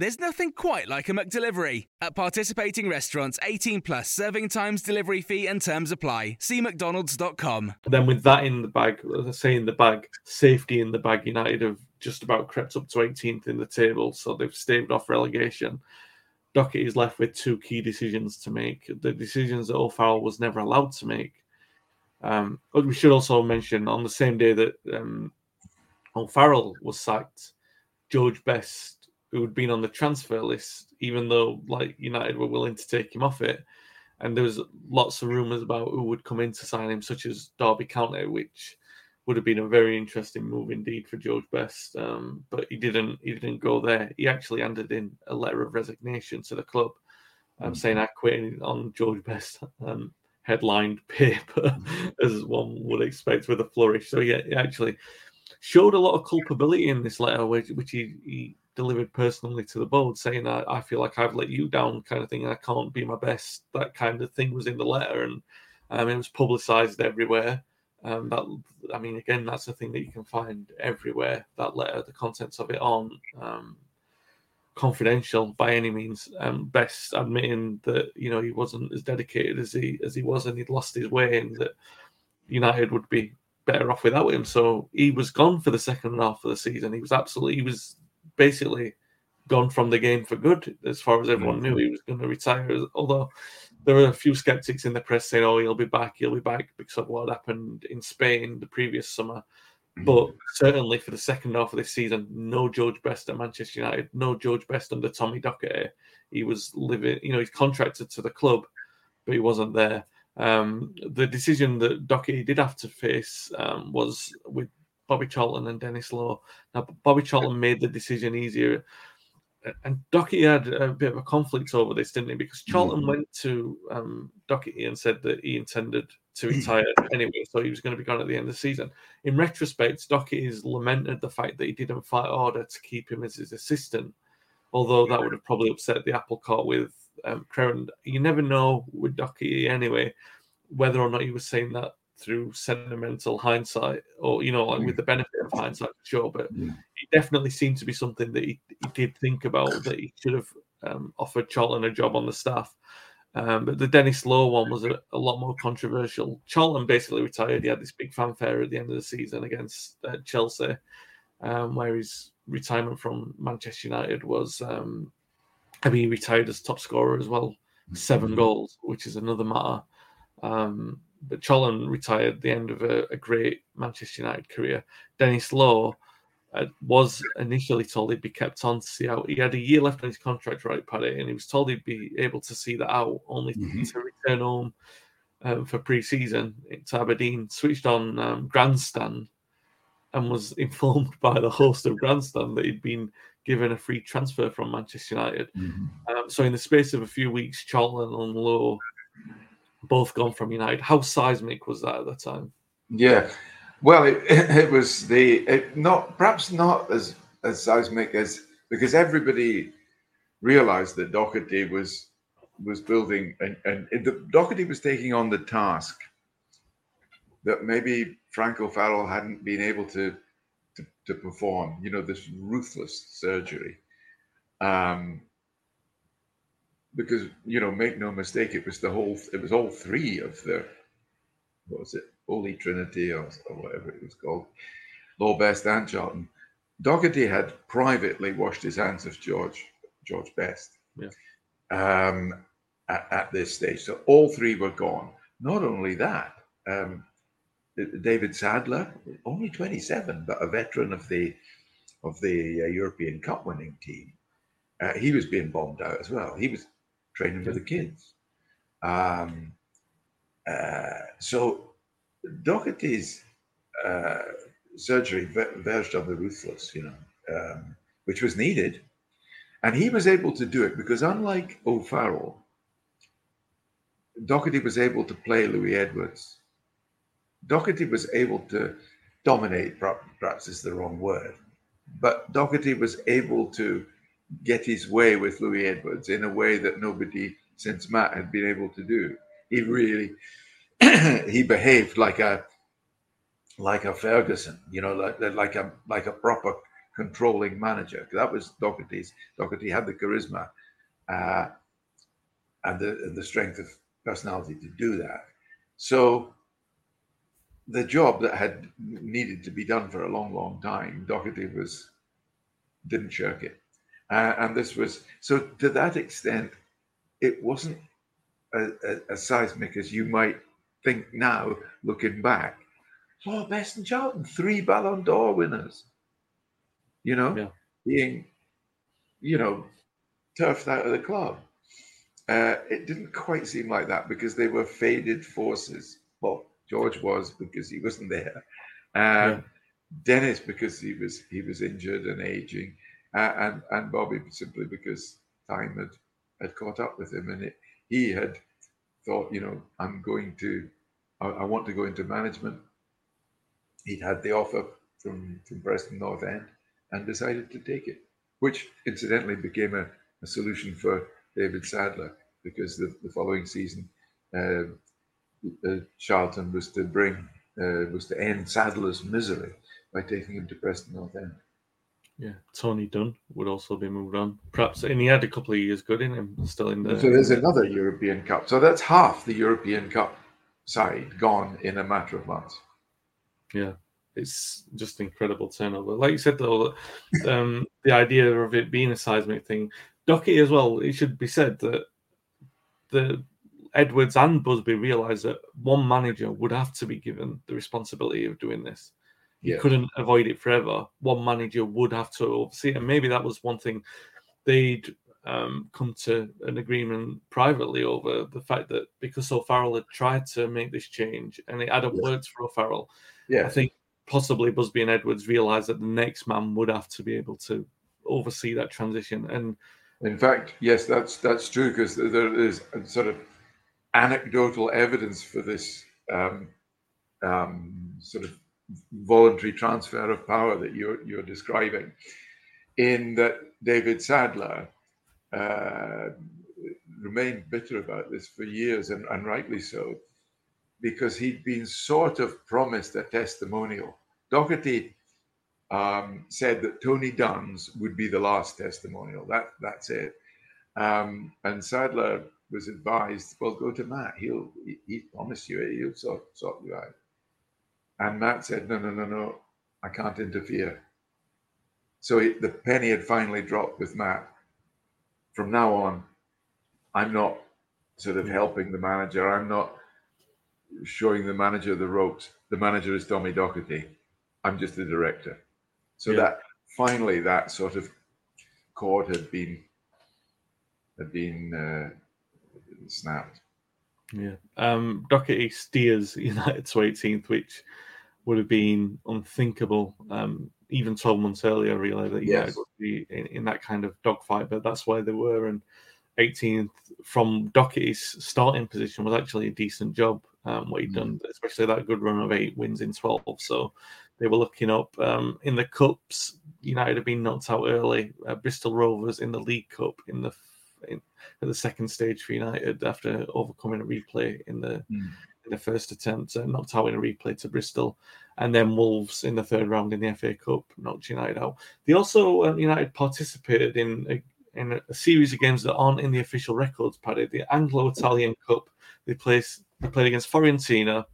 S3: There's nothing quite like a McDelivery. At participating restaurants, 18 plus serving times, delivery fee, and terms apply. See McDonald's.com.
S1: then with that in the bag, as I say in the bag, safety in the bag, United have just about crept up to 18th in the table, so they've staved off relegation. Dockett is left with two key decisions to make. The decisions that O'Farrell was never allowed to make. Um, but we should also mention on the same day that um, O'Farrell was sacked, George Best, who had been on the transfer list, even though like United were willing to take him off it, and there was lots of rumours about who would come in to sign him, such as Derby County, which would have been a very interesting move indeed for George Best. Um, but he didn't. He didn't go there. He actually handed in a letter of resignation to the club, um, saying I quit on George Best um, headlined paper, as one would expect with a flourish. So yeah, he actually showed a lot of culpability in this letter, which, which he, he delivered personally to the board, saying, I, I feel like I've let you down, kind of thing. I can't be my best. That kind of thing was in the letter, and um, it was publicized everywhere. Um, that I mean, again, that's a thing that you can find everywhere. That letter, the contents of it aren't um, confidential by any means. Um, Best admitting that you know he wasn't as dedicated as he as he was, and he'd lost his way, and that United would be better off without him. So he was gone for the second half of the season. He was absolutely, he was basically gone from the game for good, as far as everyone knew he was going to retire. Although there were a few skeptics in the press saying, "Oh, he'll be back, he'll be back," because of what happened in Spain the previous summer. But certainly for the second half of this season, no George Best at Manchester United, no George Best under Tommy Docherty. He was living, you know, he's contracted to the club, but he wasn't there. Um, the decision that Docherty did have to face um, was with Bobby Charlton and Denis Law. Now, Bobby Charlton made the decision easier, and Docherty had a bit of a conflict over this, didn't he? Because Charlton went to um, Docherty and said that he intended to retire anyway, so he was going to be gone at the end of the season. In retrospect, Docherty has lamented the fact that he didn't fight harder to keep him as his assistant, although that would have probably upset the apple cart with um. You never know with Docherty anyway whether or not he was saying that through sentimental hindsight or you know like with the benefit of hindsight for sure but it definitely seemed to be something that he, he did think about that he should have um, offered Charlton a job on the staff um, but the Denis Law one was a, a, lot more controversial. Charlton basically retired. He had this big fanfare at the end of the season against uh, Chelsea, um, where his retirement from Manchester United was. Um, I mean, he retired as top scorer as well, 7 goals, which is another matter. Um, but Charlton retired at the end of a, a great Manchester United career. Denis Law uh, was initially told he'd be kept on to see out. He had a year left on his contract, right, Paddy, and he was told he'd be able to see that out, only mm-hmm. to return home um, for pre-season to Aberdeen. Switched on um, Grandstand and was informed by the host of Grandstand that he'd been given a free transfer from Manchester United. Mm-hmm. Um, so in the space of a few weeks, Charlton and Law both gone from United. How seismic was that at the time?
S2: Yeah, well, it, it was the it not perhaps not as as seismic as because everybody realized that Docherty was was building and and the, Docherty was taking on the task that maybe Frank O'Farrell hadn't been able to, to to perform. You know, this ruthless surgery. Um, because you know, make no mistake, it was the whole. It was all three of the. What was it? Holy Trinity or, or whatever it was called. Law Best and Charlton. Docherty had privately washed his hands of George George Best
S1: Yeah.
S2: um, at, at this stage. So all three were gone. Not only that, um, David Sadler, only 27, but a veteran of the of the uh, European Cup winning team, uh, he was being bombed out as well. He was training with the kids. Um, uh, so Docherty's uh, surgery verged on the ruthless, you know, um, which was needed. And he was able to do it because, unlike O'Farrell, Docherty was able to play Louis Edwards. Docherty was able to dominate, perhaps is the wrong word, but Docherty was able to get his way with Louis Edwards in a way that nobody since Matt had been able to do. He really he behaved like a like a Ferguson, you know, like like a like a proper controlling manager. That was Docherty's. Docherty had the charisma uh, and the the strength of personality to do that. So the job that had needed to be done for a long, long time, Docherty was didn't shirk it, uh, and this was so to that extent, it wasn't a as seismic as you might think now, looking back. Oh, Best and Charlton, three Ballon d'Or winners. You know,
S1: Yeah.
S2: being, you know, turfed out of the club. Uh, it didn't quite seem like that because they were faded forces. Well, George was because he wasn't there. Um,
S1: Yeah.
S2: Denis because he was he was injured and aging, uh, and and Bobby simply because time had had caught up with him, and it, he had thought, you know, I'm going to, I, I want to go into management. He'd had the offer from from Preston North End and decided to take it, which incidentally became a, a solution for David Sadler because the, the following season, uh, uh, Charlton was to bring uh, was to end Sadler's misery by taking him to Preston North End.
S1: Yeah, Tony Dunne would also be moved on. Perhaps, and he had a couple of years good in him, still in the.
S2: So there's another European Cup. So that's half the European Cup side gone in a matter of months.
S1: Yeah, it's just incredible turnover. Like you said, though, um, the idea of it being a seismic thing. Docherty as well. It should be said that the Edwards and Busby realised that one manager would have to be given the responsibility of doing this. You
S2: Yeah.
S1: couldn't avoid it forever. One manager would have to oversee it, and maybe that was one thing they'd um, come to an agreement privately over the fact that because O'Farrell had tried to make this change and it hadn't worked for O'Farrell, I think possibly Busby and Edwards realised that the next man would have to be able to oversee that transition. And
S2: In fact, yes, that's that's true because there is sort of anecdotal evidence for this um, um, sort of voluntary transfer of power that you're you're describing. In that David Sadler uh, remained bitter about this for years, and, and rightly so, because he'd been sort of promised a testimonial. Docherty um, said that Tony Dunne's would be the last testimonial. That that's it. Um, and Sadler was advised, well, go to Matt. He'll he, he promised you it. He'll sort sort you out. And Matt said, no, no, no, no, I can't interfere. So he, the penny had finally dropped with Matt. From now on, I'm not sort of helping the manager. I'm not showing the manager the ropes. The manager is Tommy Docherty. I'm just the director. So
S1: Yeah.
S2: that finally that sort of cord had been had been uh, snapped.
S1: yeah, um, Docherty steers United to 18th, which would have been unthinkable um, even 12 months earlier. Realised that
S2: Yes.
S1: would be in, in that kind of dogfight, but that's where they were. And 18th from Docherty's starting position was actually a decent job. Um, what he'd
S2: Mm.
S1: done, especially that good run of eight wins in 12. So they were looking up um, in the cups. United had been knocked out early. Uh, Bristol Rovers in the League Cup in the in, at the second stage for United after overcoming a replay in the
S2: Mm.
S1: In the first attempt, uh, knocked out in a replay to Bristol, and then Wolves in the third round in the FA Cup knocked United out. They also um, United participated in a, in a series of games that aren't in the official records. Paddy, the Anglo-Italian Cup. They placed they played against Fiorentina,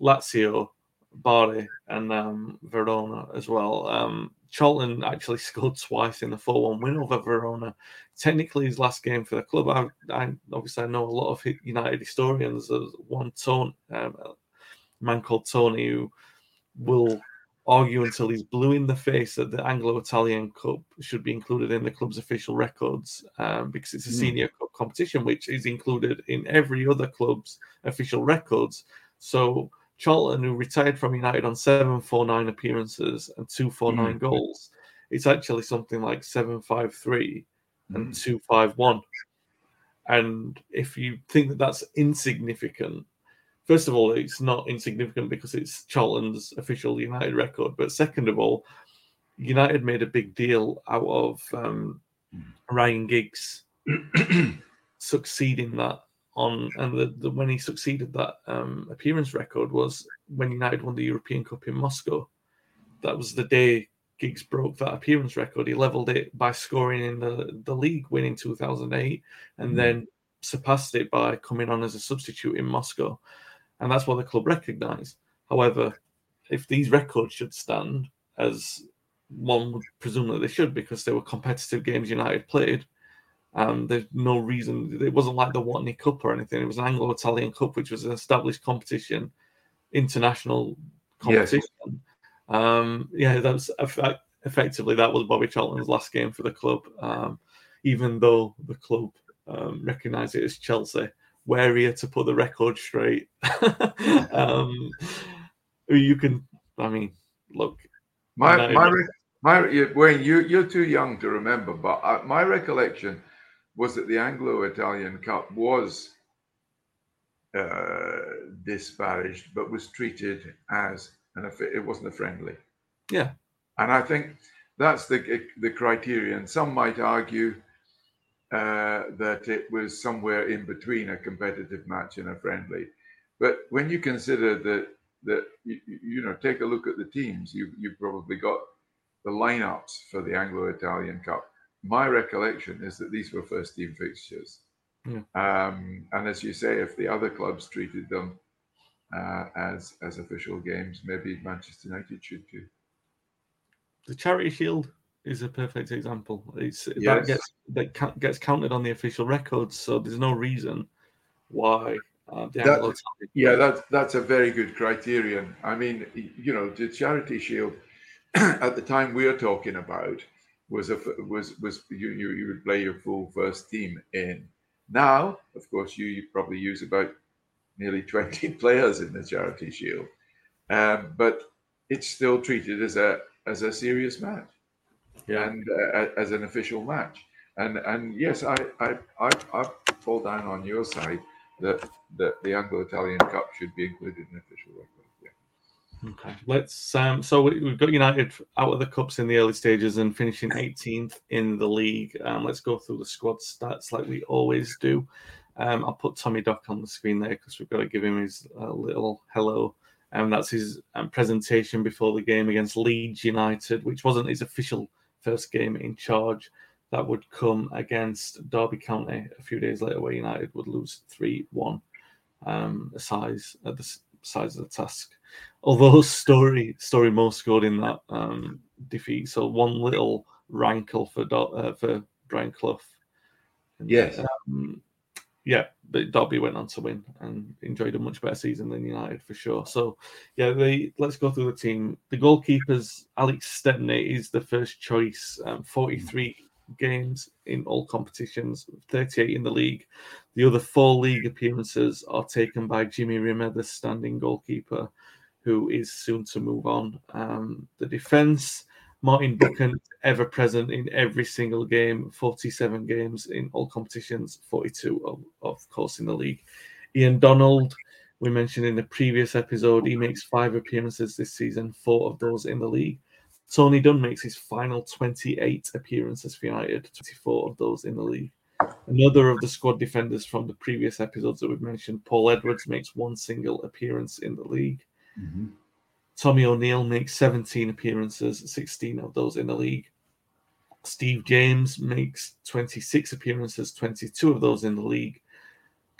S1: Lazio, Bari and um, Verona as well. Um, Charlton actually scored twice in the 4 1 win over Verona. Technically, his last game for the club. I, I obviously I know a lot of United historians. There's one Tone, um, a man called Tony who will argue until he's blue in the face that the Anglo-Italian Cup should be included in the club's official records um, because it's a senior mm. cup competition, which is included in every other club's official records. So Charlton, who retired from United on 749 appearances and 249 mm. goals, it's actually something like 753 mm. and 251. And if you think that that's insignificant, first of all, it's not insignificant because it's Charlton's official United record. But second of all, United made a big deal out of um, mm. Ryan Giggs succeeding that on and the, the when he succeeded that um, appearance record was when United won the European Cup in Moscow. That was the day Giggs broke that appearance record. He leveled it by scoring in the, the league win in 2008 and mm then surpassed it by coming on as a substitute in Moscow. And that's what the club recognised. However, if these records should stand, as one would presume that they should, because they were competitive games United played, um, there's no reason. It wasn't like the Watney Cup or anything. It was an Anglo-Italian Cup, which was an established competition, international competition. Yes. Um, yeah, that was effectively that was Bobby Charlton's last game for the club. Um, even though the club um, recognised it as Chelsea, warier to put the record straight. um, you can, I mean, look.
S2: My my my Wayne, you you're too young to remember, but uh, my recollection was that the Anglo-Italian Cup was uh, disparaged, but was treated as an it wasn't a friendly.
S1: Yeah,
S2: and I think that's the the criterion. Some might argue uh, that it was somewhere in between a competitive match and a friendly, but when you consider that that you, you know take a look at the teams, you you probably got the lineups for the Anglo-Italian Cup my recollection is that these were first team fixtures. Yeah. Um, and as you say, if the other clubs treated them uh, as as official games, maybe Manchester United should too.
S1: The Charity Shield is a perfect example. It's yes. that gets that gets counted on the official records, so there's no reason why. Uh,
S2: that, yeah, that's that's a very good criterion. I mean, you know, the Charity Shield at the time we're talking about was a was was you, you you would play your full first team in. Now, of course, you, you probably use about nearly 20 players in the Charity Shield, um, but it's still treated as a as a serious match, yeah. and uh, as an official match. And and yes, I I I, I fall down on your side that that the Anglo-Italian Cup should be included in official record.
S1: Okay, let's. Um, so we've got United out of the cups in the early stages and finishing 18th in the league. Um, let's go through the squad stats like we always do. Um, I'll put Tommy Dock on the screen there because we've got to give him his uh, little hello. And um, that's his um, presentation before the game against Leeds United, which wasn't his official first game in charge. That would come against Derby County a few days later, where United would lose 3 1. Um, size at the size of the task although Story Storey-Moore scored in that um, defeat, so one little rankle for uh, for Brian Clough.
S2: And, yes.
S1: Um, yeah, but Derby went on to win and enjoyed a much better season than United for sure. So, yeah, they let's go through the team. The goalkeepers, Alex Stepney is the first choice. Um, Forty-three games in all competitions, 38 in the league. The other four league appearances are taken by Jimmy Rimmer, the standing goalkeeper, who is soon to move on. Um, the defense, Martin Buchan, ever present in every single game, 47 games in all competitions, 42, of, of course, in the league. Ian Donald, we mentioned in the previous episode, he makes five appearances this season, four of those in the league. Tony Dunne makes his final 28 appearances for United, 24 of those in the league. Another of the squad defenders from the previous episodes that we've mentioned, Paul Edwards, makes one single appearance in the league. Mm-hmm. Tommy O'Neill makes 17 appearances, 16 of those in the league. Steve James makes 26 appearances, 22 of those in the league.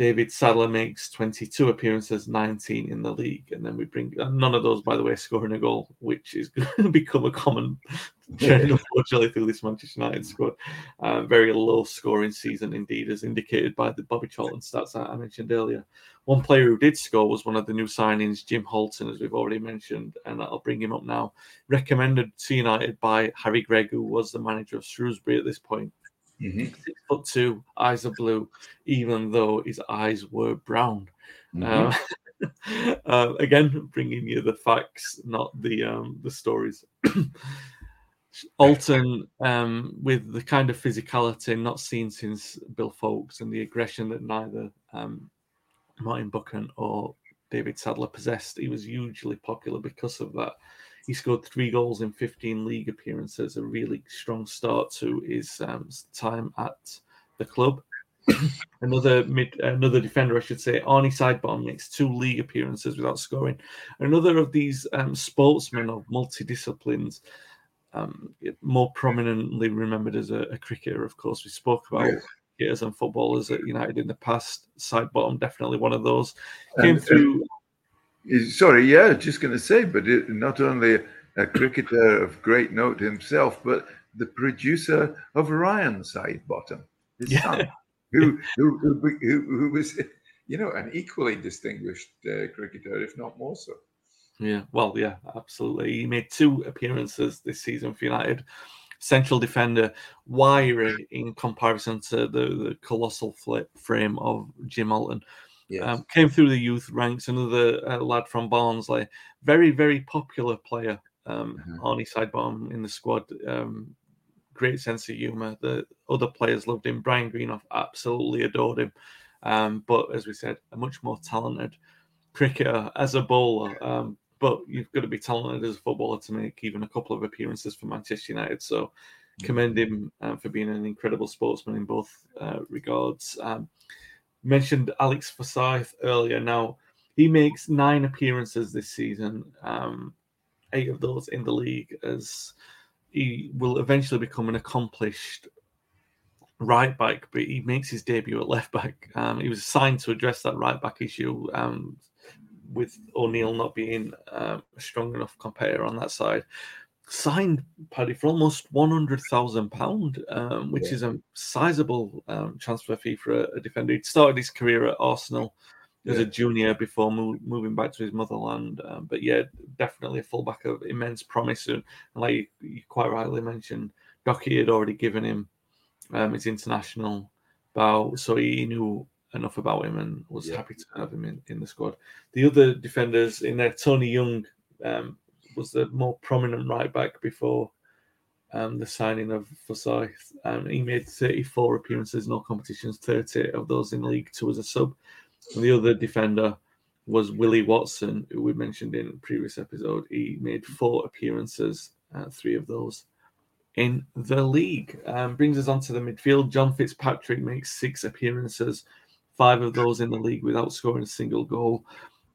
S1: David Sadler makes 22 appearances, 19 in the league, and then we bring none of those, by the way, scoring a goal, which is going to become a common trend, unfortunately, through this Manchester United squad. Uh, very low scoring season indeed, as indicated by the Bobby Charlton stats I mentioned earlier. One player who did score was one of the new signings, Jim Holton, as we've already mentioned, and I'll bring him up now. Recommended to United by Harry Gregg, who was the manager of Shrewsbury at this point.
S2: Mhm.
S1: Six foot two, eyes are blue, even though his eyes were brown.
S2: Mhm.
S1: Uh, uh, again, bringing you the facts, not the um, the stories. Holton, um, with the kind of physicality not seen since Bill Foulkes and the aggression that neither um, Martin Buchan or David Sadler possessed, he was hugely popular because of that. He scored three goals in 15 league appearances, a really strong start to his um, time at the club. another mid, another defender, I should say, Arnie Sidebottom makes two league appearances without scoring. Another of these um, sportsmen of multi disciplines, um, more prominently remembered as a, a cricketer. Of course, we spoke about cricketers and footballers at United in the past. Sidebottom, definitely one of those. Came through.
S2: Is- Sorry, yeah, just going to say, but it, not only a cricketer of great note himself, but the producer of Ryan Sidebottom, his
S1: Yeah.
S2: son, who, who, who, who, was, you know, an equally distinguished uh, cricketer, if not more so.
S1: Yeah, well, yeah, absolutely. He made two appearances this season for United. Central defender, wiry in comparison to the, the colossal fla- frame of Jim Holton.
S2: Yes.
S1: Um, came through the youth ranks. Another uh, lad from Barnsley, very very popular player. Um,
S2: Mhm.
S1: Arnie Sidebottom in the squad. Um, great sense of humour. The other players loved him. Brian Greenhoff absolutely adored him. Um, but as we said, a much more talented cricketer as a bowler. Um, but you've got to be talented as a footballer to make even a couple of appearances for Manchester United. So commend him um, for being an incredible sportsman in both uh, regards. Um, mentioned Alex Forsyth earlier. Now he makes nine appearances this season, um, eight of those in the league, as he will eventually become an accomplished right back. But he makes his debut at left back. Um, he was signed to address that right back issue. Um, with O'Neill not being um, a strong enough competitor on that side, signed Paddy for almost one hundred thousand pound, um, which
S2: Yeah.
S1: is a sizable um, transfer fee for a, a defender. He'd started his career at Arsenal as a junior before mo- moving back to his motherland. Um, but yeah, definitely a fullback of immense promise. And like you, you quite rightly mentioned, Docky had already given him um, his international bow, so he knew enough about him and was
S2: Yeah.
S1: happy to have him in, in the squad. The other defenders in there, Tony Young um, was the more prominent right back before um, the signing of Forsyth. Um, he made 34 appearances in all competitions, 30 of those in League Two as a sub. And the other defender was Willie Watson, who we mentioned in a previous episode. He made four appearances, uh, three of those in the league. Um, brings us on to the midfield. John Fitzpatrick makes six appearances, five of those in the league without scoring a single goal.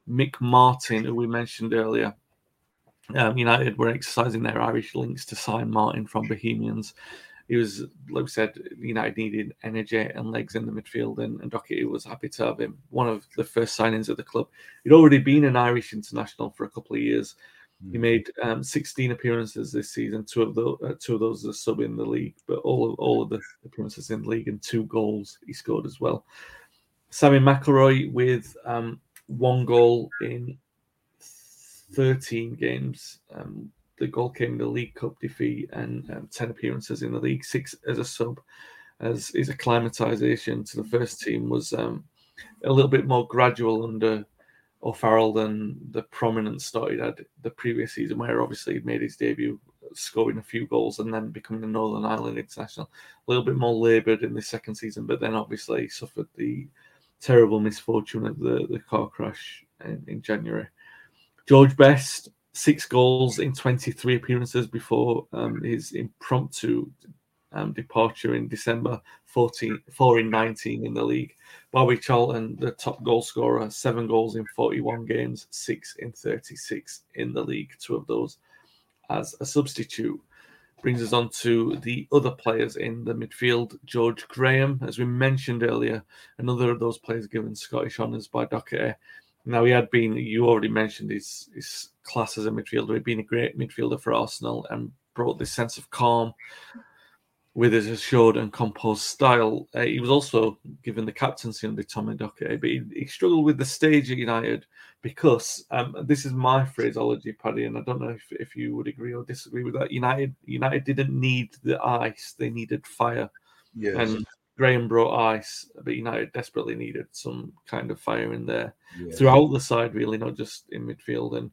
S1: Mick Martin, who we mentioned earlier, um, United were exercising their Irish links to sign Martin from Bohemians. He was, like we said, United needed energy and legs in the midfield, and, and Docherty was happy to have him. One of the first signings of the club. He'd already been an Irish international for a couple of years. He made um, 16 appearances this season. Two of those, uh, two of those are sub in the league, but all of all of the appearances in the league and two goals he scored as well. Sammy McIlroy with um, one goal in 13 games. Um, the goal came in the League Cup defeat and um, 10 appearances in the league, six as a sub. As his acclimatization to the first team was um, a little bit more gradual under O'Farrell than the prominent start he had the previous season, where obviously he'd made his debut, scoring a few goals and then becoming a Northern Ireland international. A little bit more laboured in the second season, but then obviously suffered the terrible misfortune of the, the car crash in, in January. George Best, six goals in 23 appearances before um, his impromptu um, departure in December, 14, 4 in 19 in the league. Bobby Charlton, the top goal scorer, seven goals in 41 games, six in 36 in the league, two of those as a substitute. brings us on to the other players in the midfield. George Graham, as we mentioned earlier, another of those players given Scottish honours by Docherty. Now he had been, you already mentioned his his class as a midfielder. He'd been a great midfielder for Arsenal and brought this sense of calm with his assured and composed style. Uh, he was also given the captaincy under Tommy Docherty, but he, he, struggled with the stage at United because um, this is my phraseology, Paddy, and I don't know if, if you would agree or disagree with that. United United didn't need the ice; they needed fire.
S2: Yes.
S1: And Graham brought ice, but United desperately needed some kind of fire in there
S2: yes.
S1: throughout the side, really, not just in midfield. And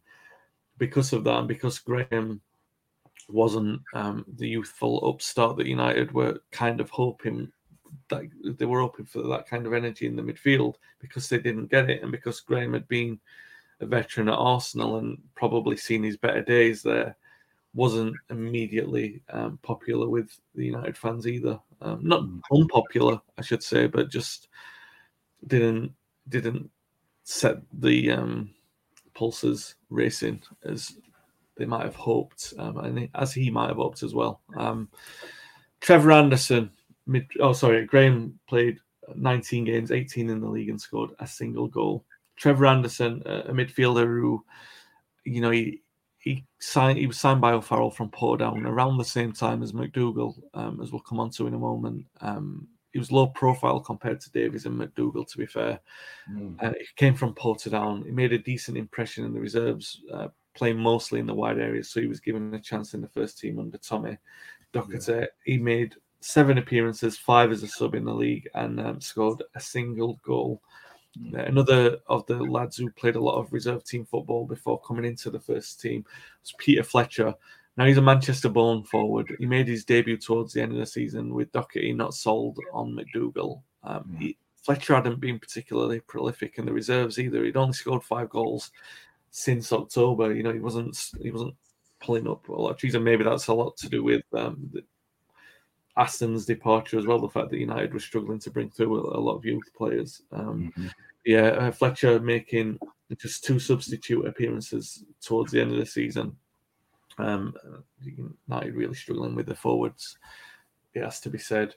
S1: because of that, and because Graham wasn't um, the youthful upstart that United were kind of hoping that they were hoping for that kind of energy in the midfield because they didn't get it, and because Graham had been a veteran at Arsenal and probably seen his better days there, wasn't immediately um, popular with the United fans either. Um, not unpopular, I should say, but just didn't didn't set the um, pulses racing as they might have hoped, um, and as he might have hoped as well. Um, Trevor Anderson, mid, oh sorry, Graham played 19 games, 18 in the league, and scored a single goal. Trevor Anderson, a midfielder who, you know, he he signed he was signed by O'Farrell from Portadown around the same time as MacDougall, um, as we'll come on to in a moment. Um, he was low profile compared to Davies and MacDougall, to be fair. Mm. Uh, he came from Portadown. He made a decent impression in the reserves, uh, playing mostly in the wide areas, so he was given a chance in the first team under Tommy Docherty. Yeah. He made seven appearances, five as a sub in the league, and um, scored a single goal. Mm. Another of the lads who played a lot of reserve team football before coming into the first team was Peter Fletcher. Now he's a Manchester born forward. He made his debut towards the end of the season with Docherty not sold on MacDougall. Um, mm. he, Fletcher hadn't been particularly prolific in the reserves either. He'd only scored five goals since October. You know, he wasn't he wasn't pulling up a lot of trees, and maybe that's a lot to do with um, Aston's departure as well. The fact that United was struggling to bring through a, a lot of youth players. Um, mm-hmm. Yeah, uh, Fletcher making just two substitute appearances towards the end of the season. Um, United really struggling with the forwards. It has to be said.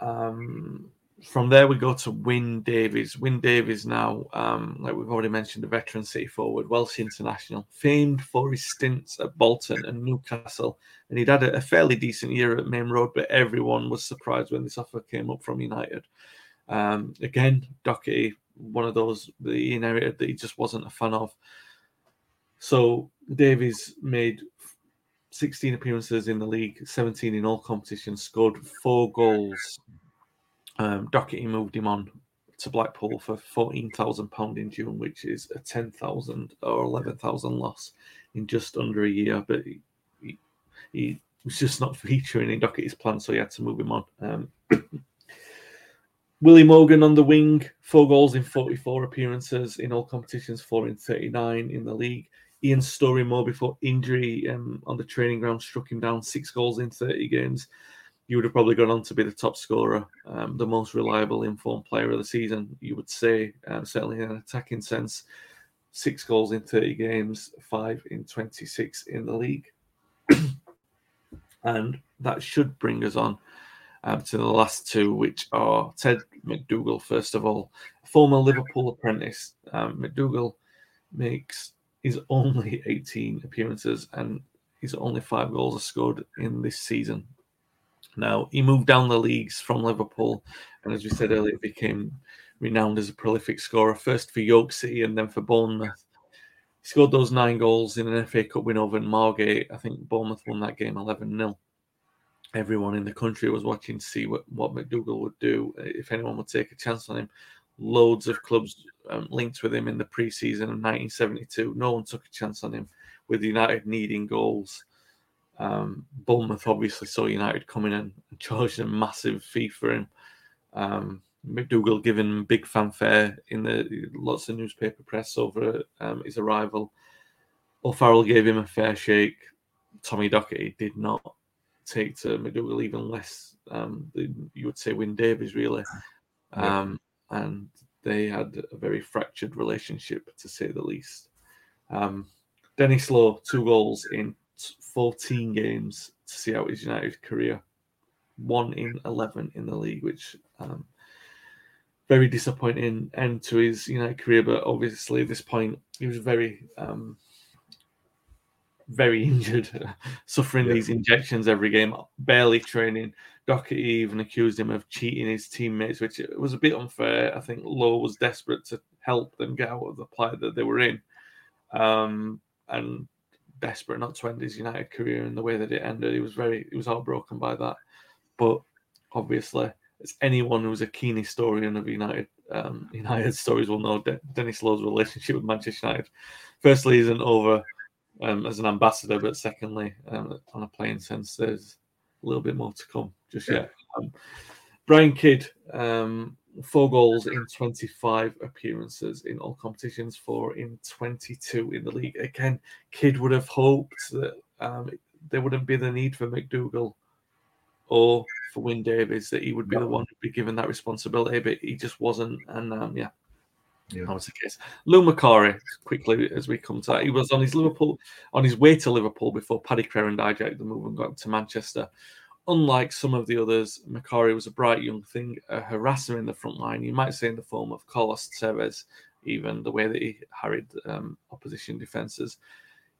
S1: Um, from there we go to Wyn Davies. Wyn Davies now, um, like we've already mentioned, a veteran city forward, Welsh international, famed for his stints at Bolton and Newcastle, and he'd had a, a, fairly decent year at Maine Road, but everyone was surprised when this offer came up from United. Um, again, Docherty, one of those that he inherited that he just wasn't a fan of. So Davies made 16 appearances in the league, 17 in all competitions, scored four goals um, Docherty moved him on to Blackpool for fourteen thousand pound in June, which is a ten thousand or eleven thousand loss in just under a year. But he, he, he, was just not featuring in Docherty's plan, so he had to move him on. Um, Willie Morgan on the wing, four goals in 44 appearances in all competitions, four in 39 in the league. Ian Storey-Moore before injury um, on the training ground struck him down, six goals in 30 games you would have probably gone on to be the top scorer, um, the most reliable informed player of the season, you would say, um, certainly in an attacking sense. Six goals in 30 games, five in 26 in the league. and that should bring us on um, to the last two, which are Ted MacDougall, first of all, former Liverpool apprentice. Um, MacDougall makes his only 18 appearances and his only five goals are scored in this season. Now he moved down the leagues from Liverpool, and as we said earlier, became renowned as a prolific scorer. First for York City, and then for Bournemouth. He scored those nine goals in an FA Cup win over Margate. I think Bournemouth won that game 11 0. Everyone in the country was watching to see what, what MacDougall would do if anyone would take a chance on him. Loads of clubs um, linked with him in the pre season of 1972. No one took a chance on him, with United needing goals. Um, Bournemouth obviously saw United coming in and charged a massive fee for him. Um, MacDougall given big fanfare in the lots of newspaper press over um, his arrival. O'Farrell gave him a fair shake. Tommy Docherty did not take to MacDougall even less. Um, you would say Wyn Davies really, um, and they had a very fractured relationship to say the least. Um, Denis Law two goals in 14 games to see out his United career. One in 11 in the league, which um, very disappointing end to his United career. But obviously, at this point, he was very, um, very injured, suffering
S2: Yeah.
S1: these injections every game, barely training. Docherty even accused him of cheating his teammates, which was a bit unfair. I think Law was desperate to help them get out of the plight that they were in, um, and desperate not to end his United career in the way that it ended. He was very, he was heartbroken by that. But obviously, as anyone who's a keen historian of United um, United stories will know, De- Denis Law's relationship with Manchester United, firstly, isn't over um, as an ambassador, but secondly, um, on a playing sense, there's a little bit more to come just
S2: Yeah.
S1: yet. Um, Brian Kidd, um, four goals in 25 appearances in all competitions, four in 22 in the league. Again, Kidd would have hoped that um, there wouldn't be the need for MacDougall or for Wyn Davies, that he would be the one who'd be given that responsibility, but he just wasn't. And um, yeah,
S2: Yeah.
S1: that was the case. Lou Macari, quickly as we come to that, he was on his Liverpool on his way to Liverpool before Paddy Crerand hijacked the move and got to Manchester. Unlike some of the others, Macari was a bright young thing, a harasser in the front line. You might say in the form of Carlos Tevez, even the way that he harried um, opposition defences.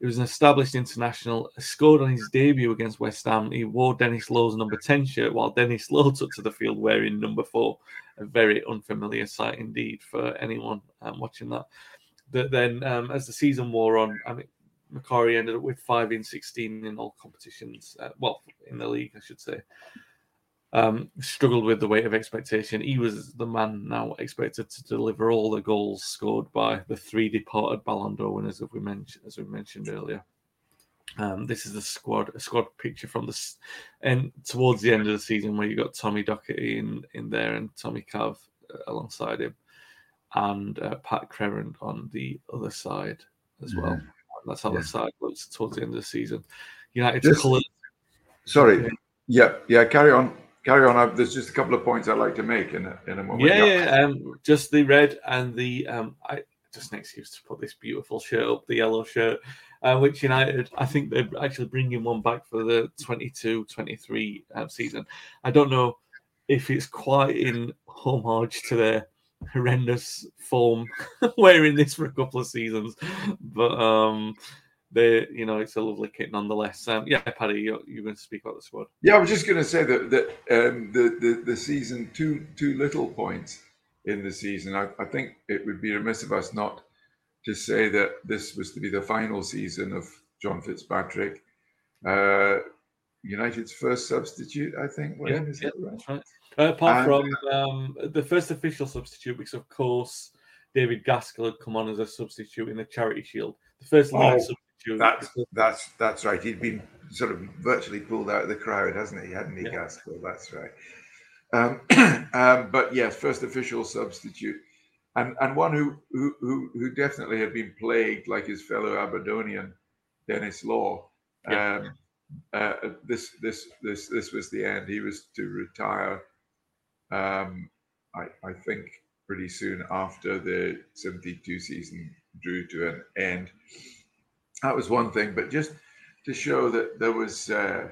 S1: He was an established international, scored on his debut against West Ham. He wore Denis Law's number 10 shirt while Denis Law took to the field wearing number four. A very unfamiliar sight indeed for anyone um, watching that. But then, um, as the season wore on, I mean, Macari ended up with five in 16 in all competitions. Uh, well, in the league, I should say. Um, struggled with the weight of expectation. He was the man now expected to deliver all the goals scored by the three departed Ballon d'Or winners, as we mentioned, as we mentioned earlier. Um, this is the squad, a squad picture from the and towards the end of the season where you got Tommy Docherty in in there and Tommy Cav uh, alongside him, and uh, Pat Crerand on the other side as well. That's how
S2: Yeah.
S1: the side looks towards the end of the season. United's
S2: Just-
S1: colours.
S2: Sorry. Yeah, yeah. Carry on. Carry on. I, there's just a couple of points I'd like to make in a, in a moment.
S1: Yeah, yeah. Um, just the red and the um, I just an excuse to put this beautiful shirt up, the yellow shirt, uh, which United, I think they're actually bringing one back for the 22-23 um, season. I don't know if it's quite in homage to their horrendous form wearing this for a couple of seasons, but um, they, you know, it's a lovely kit nonetheless. Um, yeah, Paddy, you're, you're going to speak about the squad.
S2: Yeah, I was just going to say that that um, the, the the season two two little points in the season. I, I think it would be remiss of us not to say that this was to be the final season of John Fitzpatrick, uh, United's first substitute. I think.
S1: Yeah,
S2: is
S1: yeah,
S2: that right?
S1: that's right. Uh, apart from um, the first official substitute, because of course David Gaskell had come on as a substitute in the Charity Shield. The first
S2: Oh,
S1: substitute.
S2: That's that's that's right. He'd been sort of virtually pulled out of the crowd, hasn't he? He hadn't he,
S1: Yeah.
S2: Gaskell? That's right. Um, um, but yes, first official substitute, and and one who who who, who definitely had been plagued like his fellow Aberdonian, Denis Law.
S1: Yeah.
S2: Um, uh, this this this this was the end. He was to retire. Um, I I think pretty soon after the '72 season drew to an end that was one thing, but just to show that there was, uh,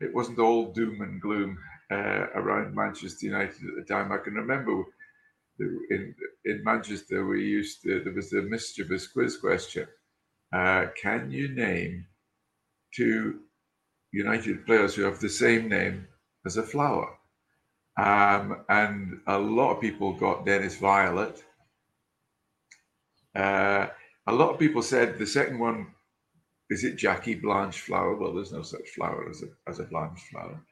S2: it wasn't all doom and gloom uh, around Manchester United at the time. I can remember in in Manchester we used to, there was a mischievous quiz question. Uh, can you name two United players who have the same name as a flower? Um, and a lot of people got Dennis Viollet. Uh, a lot of people said the second one is it Jackie Blanchflower? Well, there's no such flower as a as a Blanche flower.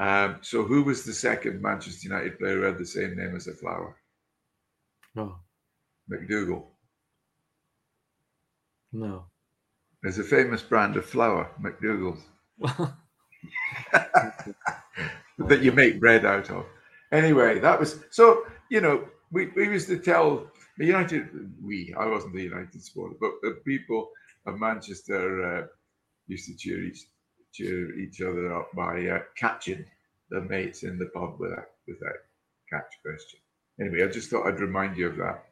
S2: Um, so who was the second Manchester United player who had the same name as a flower?
S1: no,
S2: MacDougall.
S1: no.
S2: There's a famous brand of flour, McDougall's, that you make bread out of. Anyway, that was so. You know, we, we used to tell the United. We, I wasn't the United supporter, but the people of Manchester uh, used to cheer each cheer each other up by uh, catching their mates in the pub with that with that catch question. Anyway, I just thought I'd remind you of that.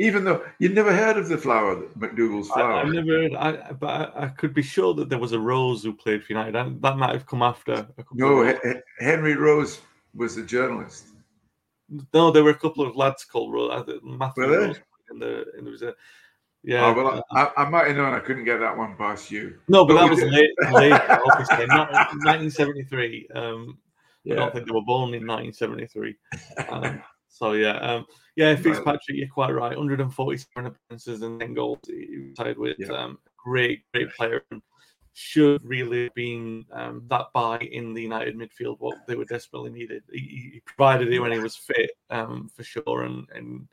S2: Even though you'd never heard of the flower, McDougall's
S1: I,
S2: flower.
S1: I've never heard, I, but I, I could be sure that there was a Rose who played for United. That, that might have come after. A couple
S2: no, He- Henry Rose was the journalist.
S1: no, there were a couple of lads called Rose. Matthew
S2: Were?
S1: Rose in the, there was yeah.
S2: oh, well, I, I might have known I couldn't get that one past you.
S1: no, but
S2: but
S1: that was
S2: did-
S1: late, late, obviously, not 1973. Um, I don't think they were born in 1973. Um, so yeah, um, yeah, Fitzpatrick, you're quite right. 147 appearances and 10 goals. He retired with
S2: Yeah.
S1: um, great, great player. And should really have been um, that buy in the United midfield what they were desperately needed. He, he provided it when he was fit um, for sure, and and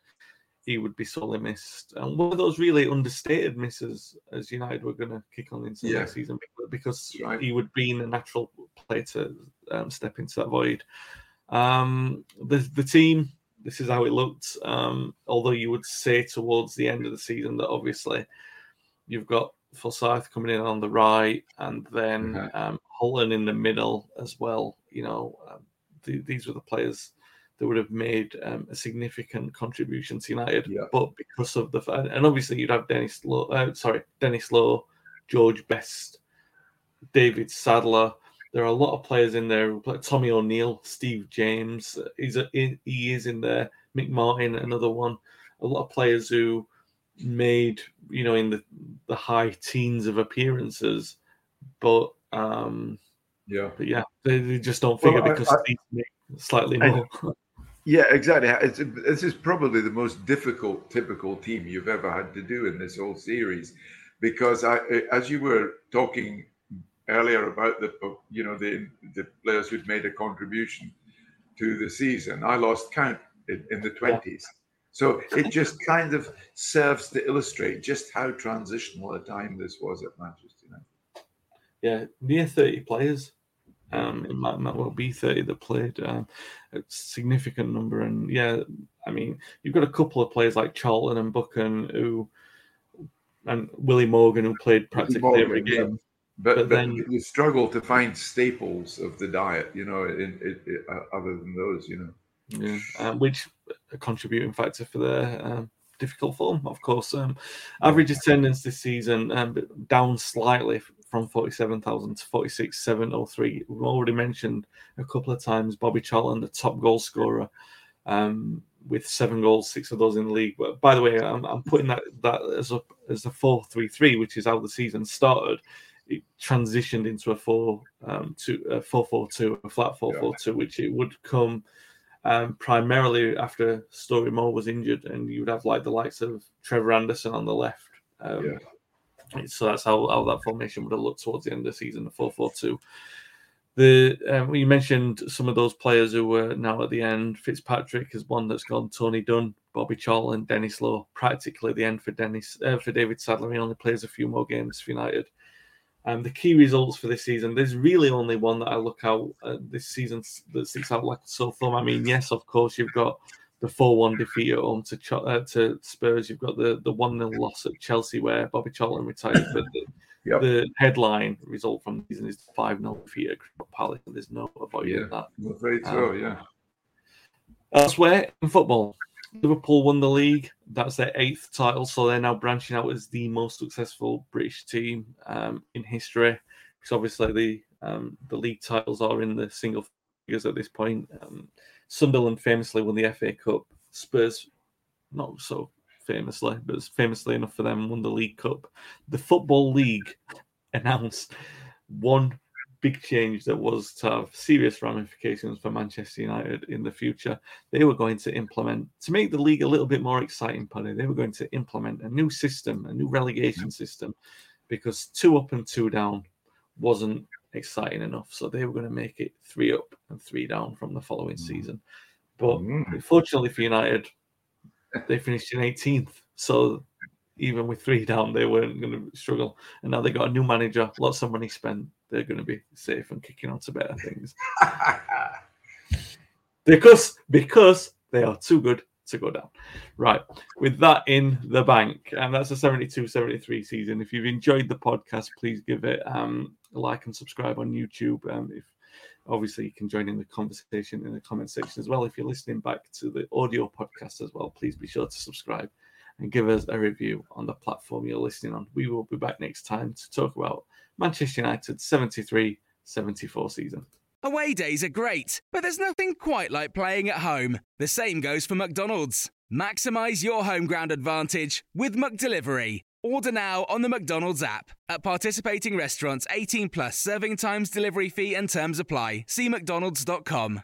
S1: he would be sorely missed. And one of those really understated misses as United were going to kick on into
S2: Yeah.
S1: next season because
S2: right.
S1: he would be in a natural player to um, step into that void. Um, the the team, this is how it looked. Um, although you would say towards the end of the season that obviously you've got Forsyth coming in on the right, and then
S2: Mhm.
S1: um, Holland in the middle as well. You know, um, th- these were the players that would have made um, a significant contribution to United.
S2: Yeah.
S1: But because of the fa- and obviously you'd have Denis Law, uh, sorry, Denis Law, George Best, David Sadler. There are a lot of players in there. Tommy O'Neill, Steve James. He's a, he is in there. Mick Martin, another one. A lot of players who made you know in the the high teens of appearances, but um,
S2: Yeah.
S1: but yeah, they, they just don't figure
S2: I-
S1: because
S2: I-
S1: make slightly
S2: I-
S1: more.
S2: Yeah, exactly. It's, this is probably the most difficult, typical team you've ever had to do in this whole series, because I, as you were talking earlier about the, you know, the the players who'd made a contribution to the season, I lost count in, in the twenties. So it just kind of serves to illustrate just how transitional a time this was at Manchester United.
S1: yeah, near 30 players. Um, it might, might well be 30 that played. Um, a significant number. And yeah, I mean, you've got a couple of players like Charlton and Buchan who, and Willie Morgan who played practically every
S2: game. yeah. But
S1: but, then-
S2: you struggle to find staples of the diet, you know, in, in, in, uh, other than those, you know.
S1: Yeah, um, which a contributing factor for the um, difficult form, of course. Um, average attendance this season um, down slightly from 47,000 to 46,703. We've already mentioned a couple of times Bobby Charlton, the top goal scorer, um, with seven goals, six of those in the league. But by the way, I'm, I'm putting that that as a as a four three three, which is how the season started. It transitioned into a four um, two a four four two, a flat four four two, which it would come um, primarily after Storey-Moore was injured, and you would have like the likes of Trevor Anderson on the left. Um, So that's how, how that formation would have looked towards the end of the season, the 4 4 2. The um, you mentioned some of those players who were now at the end. Fitzpatrick is one that's gone. Tony Dunne, Bobby Charlton, and Denis Law. Practically the end for Denis uh, for David Sadler. He only plays a few more games for United. Um, the key results for this season, there's really only one that I look out uh, this season that sticks out like a sore thumb. I mean, yes, of course, you've got the 4 1 defeat at home to, Ch- uh, to Spurs. You've got the, the 1 0 loss at Chelsea where Bobby Charlton retired. But the,
S2: Yep.
S1: the headline result from the season is 5 0 defeat at Crystal Palace. and There's no avoiding
S2: Yeah,
S1: that.
S2: Afraid
S1: Um,
S2: yeah.
S1: Elsewhere in football, Liverpool won the league. That's their eighth title, so they're now branching out as the most successful British team um, in history. Because obviously the um, the league titles are in the single figures at this point. Um, Sunderland famously won the FA Cup. Spurs, not so famously, but famously enough for them, won the League Cup. The Football League announced one big change that was to have serious ramifications for Manchester United in the future. They were going to implement to make the league a little bit more exciting, Paddy. They were going to implement a new system, a new relegation system, because two up and two down wasn't exciting enough. So they were going to make it three up and three down from the following mm. season. But mm. fortunately for United, they finished in 18th. So even with three down, they weren't going to struggle. And now they got a new manager, lots of money spent. They're going to be safe and kicking on to better things. because because they are too good to go down. Right. With that in the bank, and that's a 72 73 season. If you've enjoyed the podcast, please give it um, a like and subscribe on YouTube. Um, if obviously you can join in the conversation in the comment section as well. If you're listening back to the audio podcast as well, please be sure to subscribe and give us a review on the platform you're listening on. We will be back next time to talk about Manchester United's 73 74 season.
S3: Away days are great, but there's nothing quite like playing at home. The same goes for McDonald's. Maximize your home ground advantage with McDelivery. Order now on the McDonald's app. At participating restaurants, 18 plus serving times, delivery fee, and terms apply. See McDonald's.com.